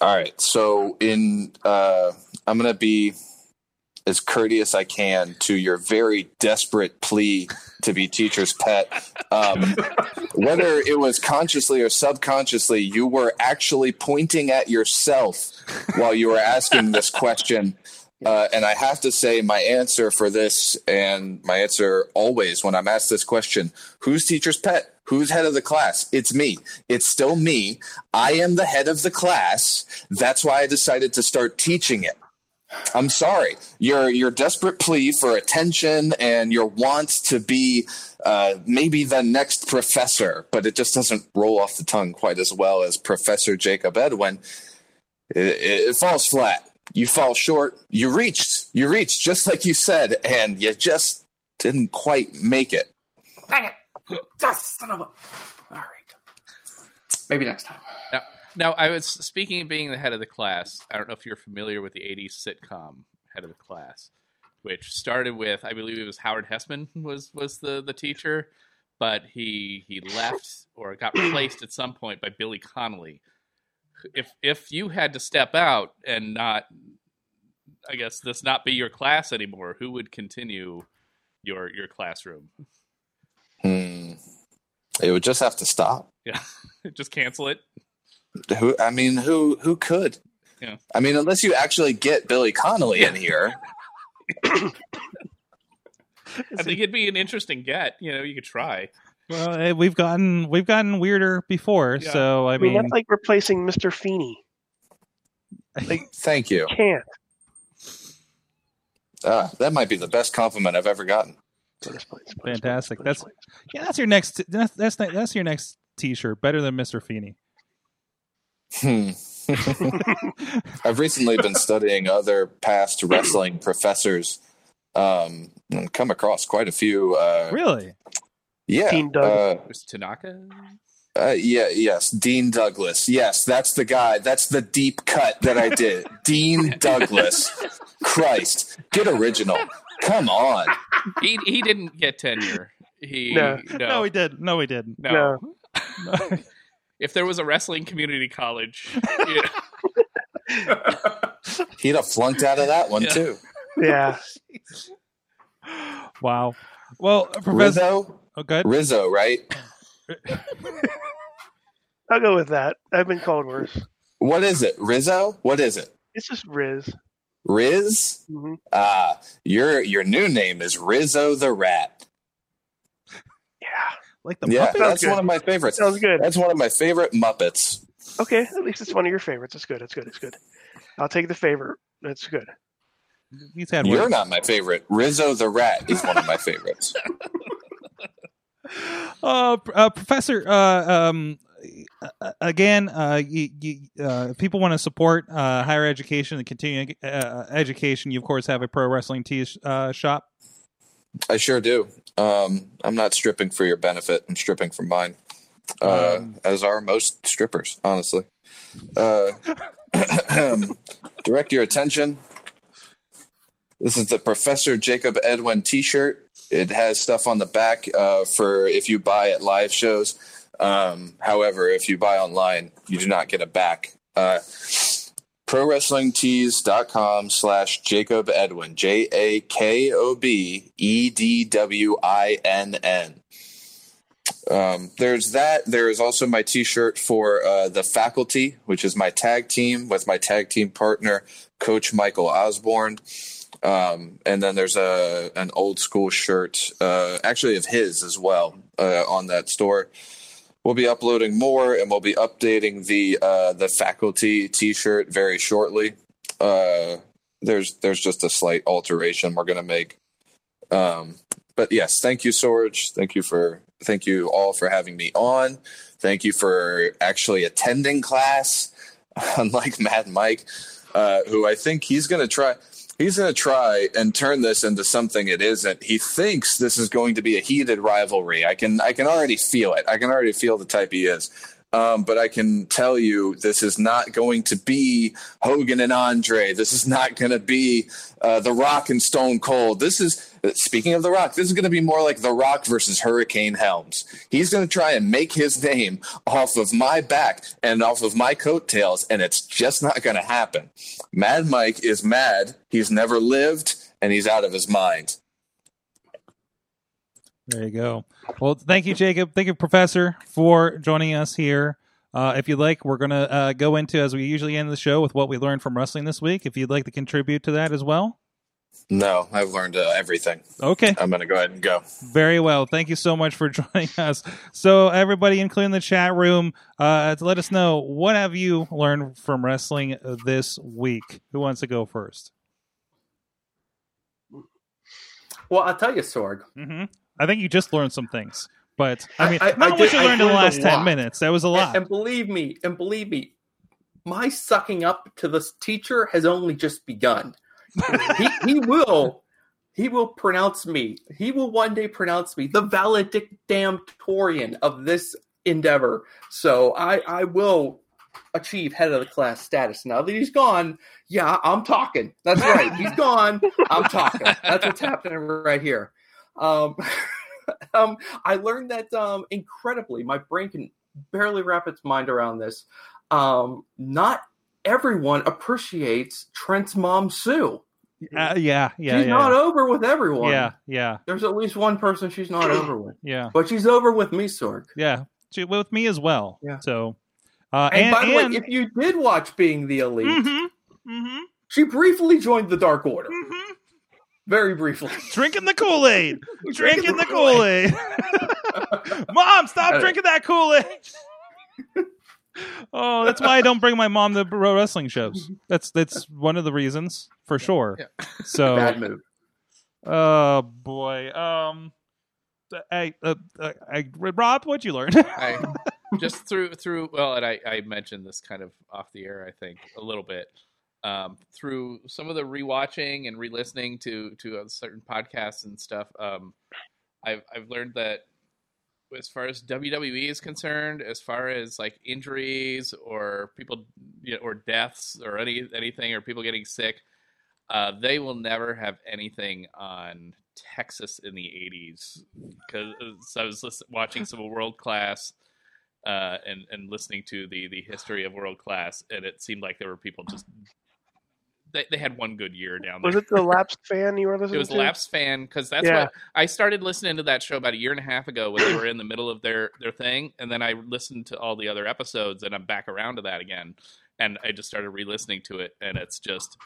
All right. So in uh, I'm gonna be as courteous as I can to your very desperate plea to be teacher's pet. Um, whether it was consciously or subconsciously, you were actually pointing at yourself while you were asking this question. Uh, and I have to say, my answer for this, and my answer always when I'm asked this question who's teacher's pet? Who's head of the class? It's me. It's still me. I am the head of the class. That's why I decided to start teaching it. I'm sorry. Your your desperate plea for attention and your want to be uh, maybe the next professor, but it just doesn't roll off the tongue quite as well as Professor Jakob Edwinn. It, it, falls flat. You fall short. You reached. You reached just like you said, and you just didn't quite make it. Dang it! Son of a. All right. Maybe next time. Now, I was speaking of being the head of the class. I don't know if you're familiar with the '80s sitcom Head of the Class, which started with, I believe it was Howard Hesseman was was the the teacher, but he he left or got replaced at some point by Billy Connolly. If if you had to step out and not, I guess this not be your class anymore, who would continue your your classroom? Hmm. It would just have to stop. Yeah, just cancel it. Who? I mean, who? Who could? Yeah. I mean, unless you actually get Billy Connolly in here. I think it'd be an interesting get. You know, you could try. well, eh, we've gotten we've gotten weirder before, Yeah. so I I mean, mean, that's like replacing Mr. Feeney. Thank you. Can't. Uh, that might be the best compliment I've ever gotten. Bonus points, bonus points, Fantastic. bonus That's- points. yeah, that's your next that's that's that's your next T-shirt, better than Mister Feeney. Hmm. I've recently been studying other past wrestling professors. Um, and come across quite a few. Uh, Really? yeah. Dean Douglas. uh, Was Tanaka? Uh, yeah, yes, Dean Douglas. Yes, that's the guy. That's the deep cut that I did. Dean Douglas. Christ, get original. Come on. He he didn't get tenure. He No. no No, we did. No, he didn't. no. No. If there was a wrestling community college, you know, He'd have flunked out of that one Yeah. too. Yeah. wow. Well, Professor. Rizzo, Oh, good. Rizzo, right? I'll go with that. I've been called worse. What is it? Rizzo? What is it? It's just Riz. Riz? hmm Ah, your your new name is Rizzo the Rat. Yeah. Like the Yeah, puppet. that's good. one of my favorites. Sounds good. That's one of my favorite Muppets. Okay. At least it's one of your favorites. It's good. It's good. It's good. I'll take the favorite. That's good. He's had You're worse. not my favorite. Rizzo the Rat is one of my favorites. uh, uh, Professor, uh, um, uh, again, uh, you, you, uh, if people want to support uh, higher education and continuing uh, education, you of course have a pro wrestling tee uh, shop. I sure do. Um, I'm not stripping for your benefit. I'm stripping for mine, uh, Um. as are most strippers, honestly. Uh, direct your attention. This is the Professor Jakob Edwinn T-shirt. It has stuff on the back uh, for if you buy at live shows. Um, however, if you buy online, you do not get a back. Uh, ProWrestlingTees.com slash Jakob Edwinn, J A K O B E D W I N N. Um, there's that. There is also my T-shirt for uh, the faculty, which is my tag team with my tag team partner, Coach Michael Osborne. Um, and then there's a an old school shirt, uh, actually of his as well, uh, on that store. We'll be uploading more, and we'll be updating the uh, the faculty T-shirt very shortly. Uh, there's there's just a slight alteration we're gonna make. Um, but yes, thank you, Sorg. Thank you for thank you all for having me on. Thank you for actually attending class, unlike Mad Mike, uh, who I think he's gonna try. He's going to try and turn this into something it isn't. He thinks this is going to be a heated rivalry. I can I can already feel it. I can already feel the type he is. Um, but I can tell you, this is not going to be Hogan and Andre. This is not going to be uh, The Rock and Stone Cold. This is, speaking of The Rock, this is going to be more like The Rock versus Hurricane Helms. He's going to try and make his name off of my back and off of my coattails, and it's just not going to happen. Mad Mike is mad. He's never lived, and he's out of his mind. There you go. Well, thank you, Jakob. Thank you, Professor, for joining us here. Uh, if you'd like, we're going to uh, go into, as we usually end the show, with what we learned from wrestling this week. If you'd like to contribute to that as well. No, I've learned uh, everything. Okay. I'm going to go ahead and go. Very well. Thank you so much for joining us. So, everybody, including the chat room, uh, to let us know what have you learned from wrestling this week. Who wants to go first? Well, I'll tell you, Sorg. hmm I think you just learned some things, but I I- mean, I- not I what did- you learned in the last ten minutes. That was a lot. And, and believe me, and believe me, my sucking up to this teacher has only just begun. he, he will he will pronounce me. He will one day pronounce me the valedictorian of this endeavor. So I I will achieve head of the class status. Now that he's gone, yeah, I'm talking. That's right. He's gone. I'm talking. That's what's happening right here. Um, um, I learned that um, incredibly. My brain can barely wrap its mind around this. Um, not everyone appreciates Trent's mom, Sue. Uh, yeah, yeah, she's yeah, not over with everyone. yeah, yeah, There's at least one person she's not over with, yeah, but she's over with me, Sorg. yeah. She- With me as well. Yeah. So, uh, And, and, by the and- way, if you did watch Being the Elite, Mhm, mhm, she briefly joined the Dark Order. mhm. Very briefly. drinking the Kool Aid, drinking the Kool Aid. Mom, stop drinking that Kool Aid. oh, that's why I don't bring my mom to pro wrestling shows. That's that's one of the reasons for sure. Yeah. So, Bad move. oh boy. Um, hey, uh, uh, I, Rob, what'd you learn? I just through through well, and I, I mentioned this kind of off the air, I think a little bit um, through some of the rewatching and re-listening to to uh, certain podcasts and stuff. Um, I've I've learned that as far as WWE is concerned, as far as like injuries or people you know, or deaths or any anything or people getting sick, uh, they will never have anything on Texas in the '80s because I was listen, watching some world class uh, and and listening to the the history of world class, and it seemed like there were people just they, they had one good year down there. Was it the lapsed fan you were listening to? It was to? Lapse Fan because that's Yeah. what I started listening to that show about a year and a half ago when they were in the middle of their their thing, and then I listened to all the other episodes, and I'm back around to that again, and I just started re-listening to it, and it's just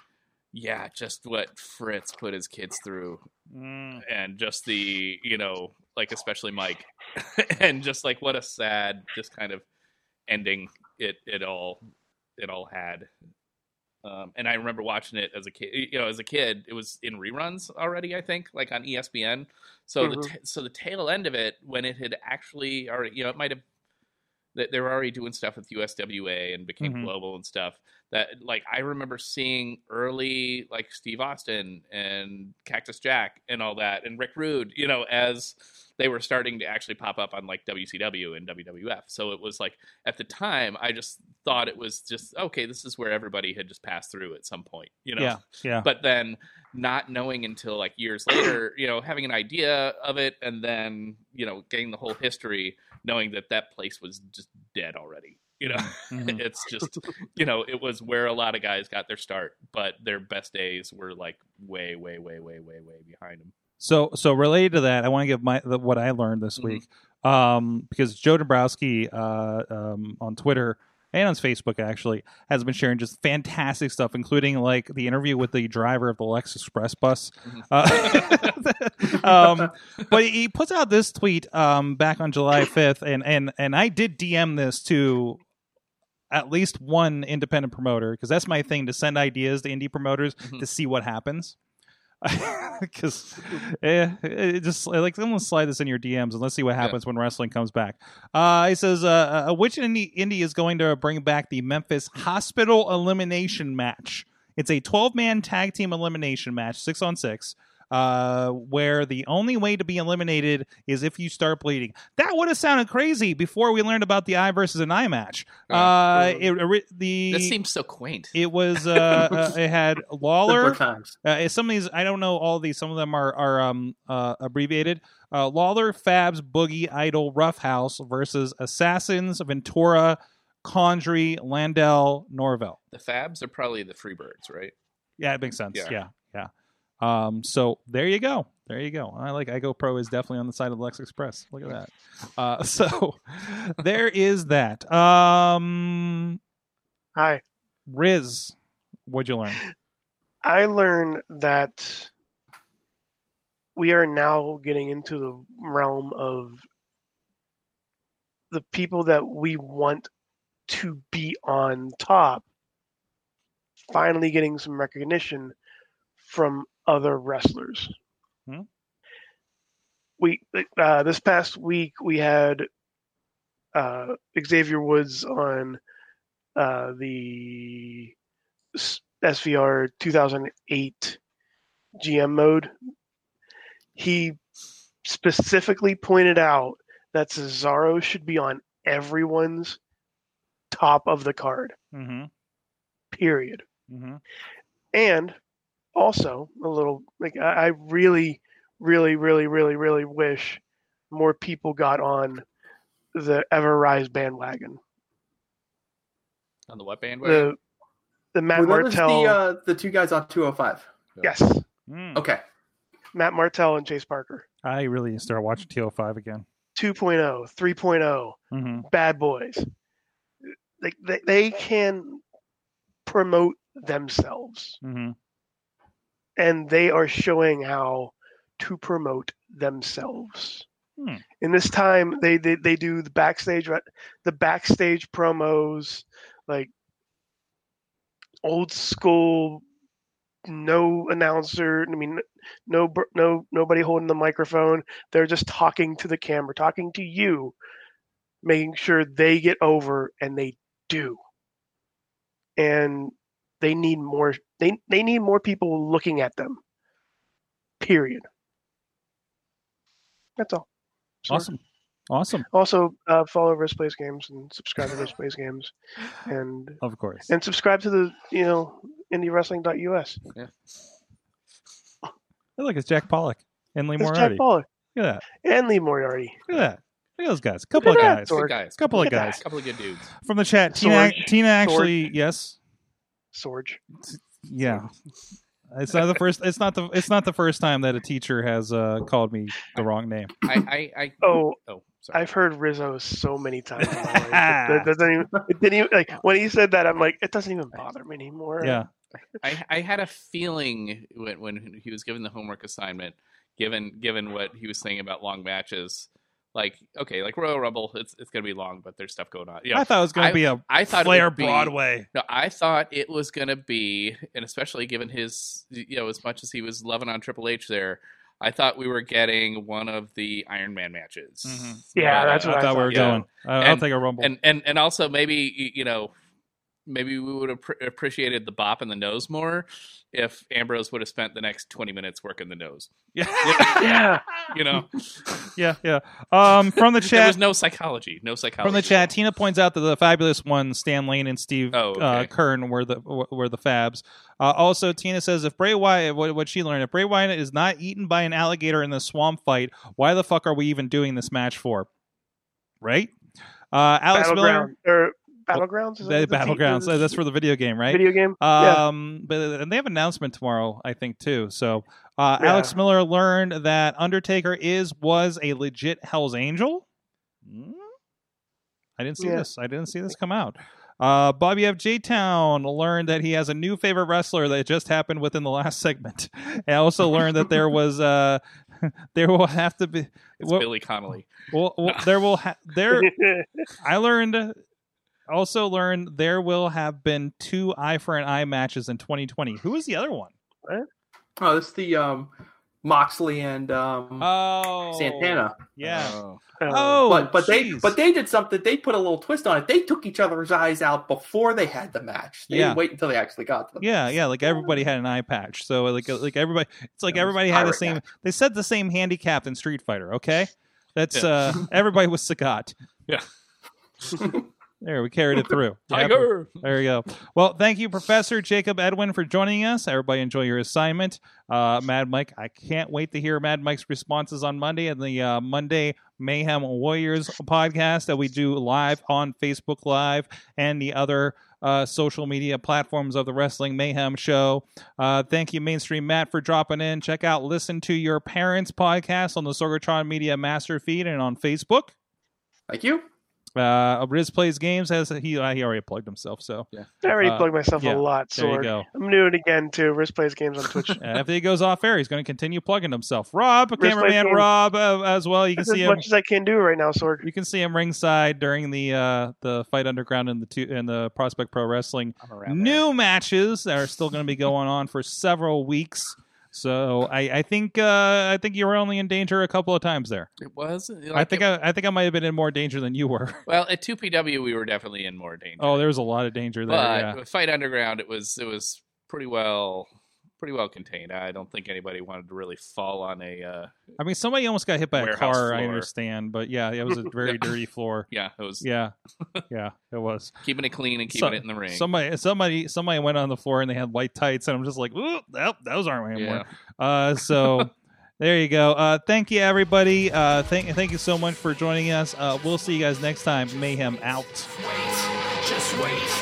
yeah, just what Fritz put his kids through, Mm, and just the you know like especially Mike, and just like what a sad just kind of ending it it all it all had. Um, and I remember watching it as a kid. You know, as a kid, it was in reruns already. I think, like on ESPN. So the Mhm. t- so the tail end of it, when it had actually already, you know, it might have they, they were already doing stuff with USWA and became Mhm. global and stuff. That like I remember seeing early like Steve Austin and Cactus Jack and all that and Rick Rude, you know, as they were starting to actually pop up on like WCW and WWF. So it was like at the time I just thought it was just okay, this is where everybody had just passed through at some point, you know. Yeah, yeah. But then not knowing until like years later, you know, having an idea of it and then, you know, getting the whole history, knowing that that place was just dead already. You know, Mhm. it's just, you know, it was where a lot of guys got their start, but their best days were like way, way, way, way, way, way behind them. So, so related to that, I want to give my the, what I learned this Mhm. week, um, because Joe Dombrowski uh, um, on Twitter and on Facebook actually has been sharing just fantastic stuff, including like the interview with the driver of the Lex Express bus. Uh, um, but he puts out this tweet um, back on July fifth, and and and I did DM this to at least one independent promoter because that's my thing to send ideas to indie promoters Mhm. to see what happens. Because eh, it just like someone slide this in your DMs and let's see what happens when wrestling comes back. Uh, he says, uh, uh, which indie, indie is going to bring back the Memphis Hospital Elimination Match? It's a 12 man tag team elimination match, six on six, uh, where the only way to be eliminated is if you start bleeding. That would have sounded crazy before we learned about the eye versus an eye match. Uh, it, it- the This seems so quaint. it was uh, uh, it had Lawler. times. Uh, some of these I don't know all of these. Some of them are are um uh, abbreviated. Uh, Lawler, Fabs, Boogie, Idol, Roughhouse versus Assassins, Ventura, Condrey, Landel, Norvell. The Fabs are probably the Freebirds, right? Yeah, it makes sense. Yeah, Yeah. Um, so there you go. There you go. I like I Pro is definitely on the side of Lex Express. Look at that. Uh, so there is that. Um, Hi. Riz, what'd you learn? I learned that we are now getting into the realm of the people that we want to be on top finally getting some recognition from other wrestlers. Hmm. We uh, this past week we had uh, Xavier Woods on uh, the SVR 2008 GM mode. He specifically pointed out that Cesaro should be on everyone's top of the card. Mm-hmm. Period. Mm-hmm. And also a little like I, I really, really, really, really, really wish more people got on the Ever Rise bandwagon. On the what bandwagon? The the Matt Well, that Martel, the uh, the two guys on 205. yes, Mm. Okay. Matt Martel and Chase Parker. I really need to start watching 205 again. 2.0, 3.0, Mm-hmm. bad boys. Like they, they can promote themselves Mm-hmm. And they are showing how to promote themselves. Hmm. In this time they, they they do the backstage the backstage promos like old school no announcer I mean no no nobody holding the microphone they're just talking to the camera talking to you making sure they get over and they do and they need more they they need more people looking at them period that's all Sorry. Awesome. Awesome. also uh, follow Riz Plays Games and subscribe to Riz Plays Games and Of course. and subscribe to the you know indie indiewrestling.us Hey, look, it's Jack Pollock and Lee it's Moriarty. Jack Pollock Look at that. and Lee Moriarty Look at that. Look at those guys. Couple of guys. Sorg. Good guys. Couple of Look at guys. couple of good dudes. From the chat, Tina, Tina actually, yes, Sorg yeah. It's not the first. It's not the. It's not the first time that a teacher has uh, called me the wrong name. I, I, I oh oh, sorry. I've heard Rizzo so many times in my life. That doesn't even it didn't even like when he said that I'm like it doesn't even bother me anymore Yeah. I, I had a feeling when, when he was given the homework assignment, given given what he was saying about long matches, like okay, like Royal Rumble, it's it's gonna be long, but there's stuff going on. Yeah, I thought it was going I- to be a I thought it Flair would be- Broadway. No, I thought it was gonna be, and especially given his, you know, as much as he was loving on Triple H there, I thought we were getting one of the Iron Man matches. Mhm. Yeah, But, that's uh, what I thought we were yeah. going. I- I'll And- take a rumble. and and and also maybe you know maybe we would have pr- appreciated the bop in the nose more if Ambrose would have spent the next 20 minutes working the nose. yeah, Yeah. You know, yeah, yeah. Um, from the chat there chat, was no psychology, no psychology. from the chat, Tina points out that the fabulous ones, Stan Lane and Steve Oh, uh. Keirn, were the were the Fabs. Uh, also, Tina says if Bray Wyatt, what, what she learned, if Bray Wyatt is not eaten by an alligator in the swamp fight, why the fuck are we even doing this match for? Right? Uh, Alex Miller, or battlegrounds. Is the that the battlegrounds. the- That's for the video game, right? video game. yeah. Um, but and they have an announcement tomorrow, I think too. So, uh, Yeah. Alex Miller learned that Undertaker is was a legit Hell's Angel. Hmm? I didn't see Yeah. this. I didn't see this come out. Uh, Bobby F. J. Town learned that he has a new favorite wrestler that just happened within the last segment. I also learned that there was uh, there will have to be it's well, Billy Connolly. well, well, there will ha- there I learned also learned there will have been two eye for an eye matches in 2020. Who was the other one? Oh, this is the um, Moxley and um, Oh, Santana. Yeah. Oh. Oh, but but they but they did something. They put a little twist on it. They took each other's eyes out before they had the match. They Yeah. didn't wait until they actually got them. yeah, yeah. Like everybody had an eye patch. So like like everybody, it's like It everybody had the same. match. They said the same handicap in Street Fighter. Okay, that's Yeah. uh everybody was Sagat. Yeah. There, we carried it through. Tiger. There you go. Well, thank you, Professor Jakob Edwinn, for joining us. Everybody enjoy your assignment. Uh, Mad Mike, I can't wait to hear Mad Mike's responses on Monday and the uh, Monday Mayhem Warriors podcast that we do live on Facebook Live and the other uh, social media platforms of the Wrestling Mayhem Show. Uh, thank you, Mainstream Matt, for dropping in. Check out Listen to Your Parents podcast on the Sorgatron Media Master Feed and on Facebook. Thank you. Uh, Riz Plays Games has he uh, he already plugged himself, so I already Uh, plugged myself yeah, a lot, there you Sorg. go. I'm doing it again too. Riz plays games on Twitch. Uh, after he goes off air, he's going to continue plugging himself. Rob, Wrist cameraman. Rob, uh, as well. You can see as him. much as I can do right now, Sorg. You can see him ringside during the uh, the fight underground and the two and the Prospect Pro Wrestling I'm around new matches that are still going to be going on for several weeks. So I, I think uh, I think you were only in danger a couple of times there. It was. I think it- I, I think I might have been in more danger than you were. well, at 2PW, we were definitely in more danger. Oh, there was a lot of danger there. but yeah. Fight Underground, it was it was pretty well pretty well contained. I don't think anybody wanted to really fall on a. Uh, I mean, somebody almost got hit by a Warehouse car. I understand, but yeah, it was a very Yeah. dirty floor. yeah, it was Yeah, yeah, it was. keeping it clean and keeping So- it in the ring. Somebody, somebody, somebody went on the floor and they had white tights, and I'm just like, Ooh, that, those aren't my anymore. yeah. Uh, so there you go. Uh, thank you, everybody. Uh, thank, thank you so much for joining us. Uh, we'll see you guys next time. Mayhem out. Wait, just wait.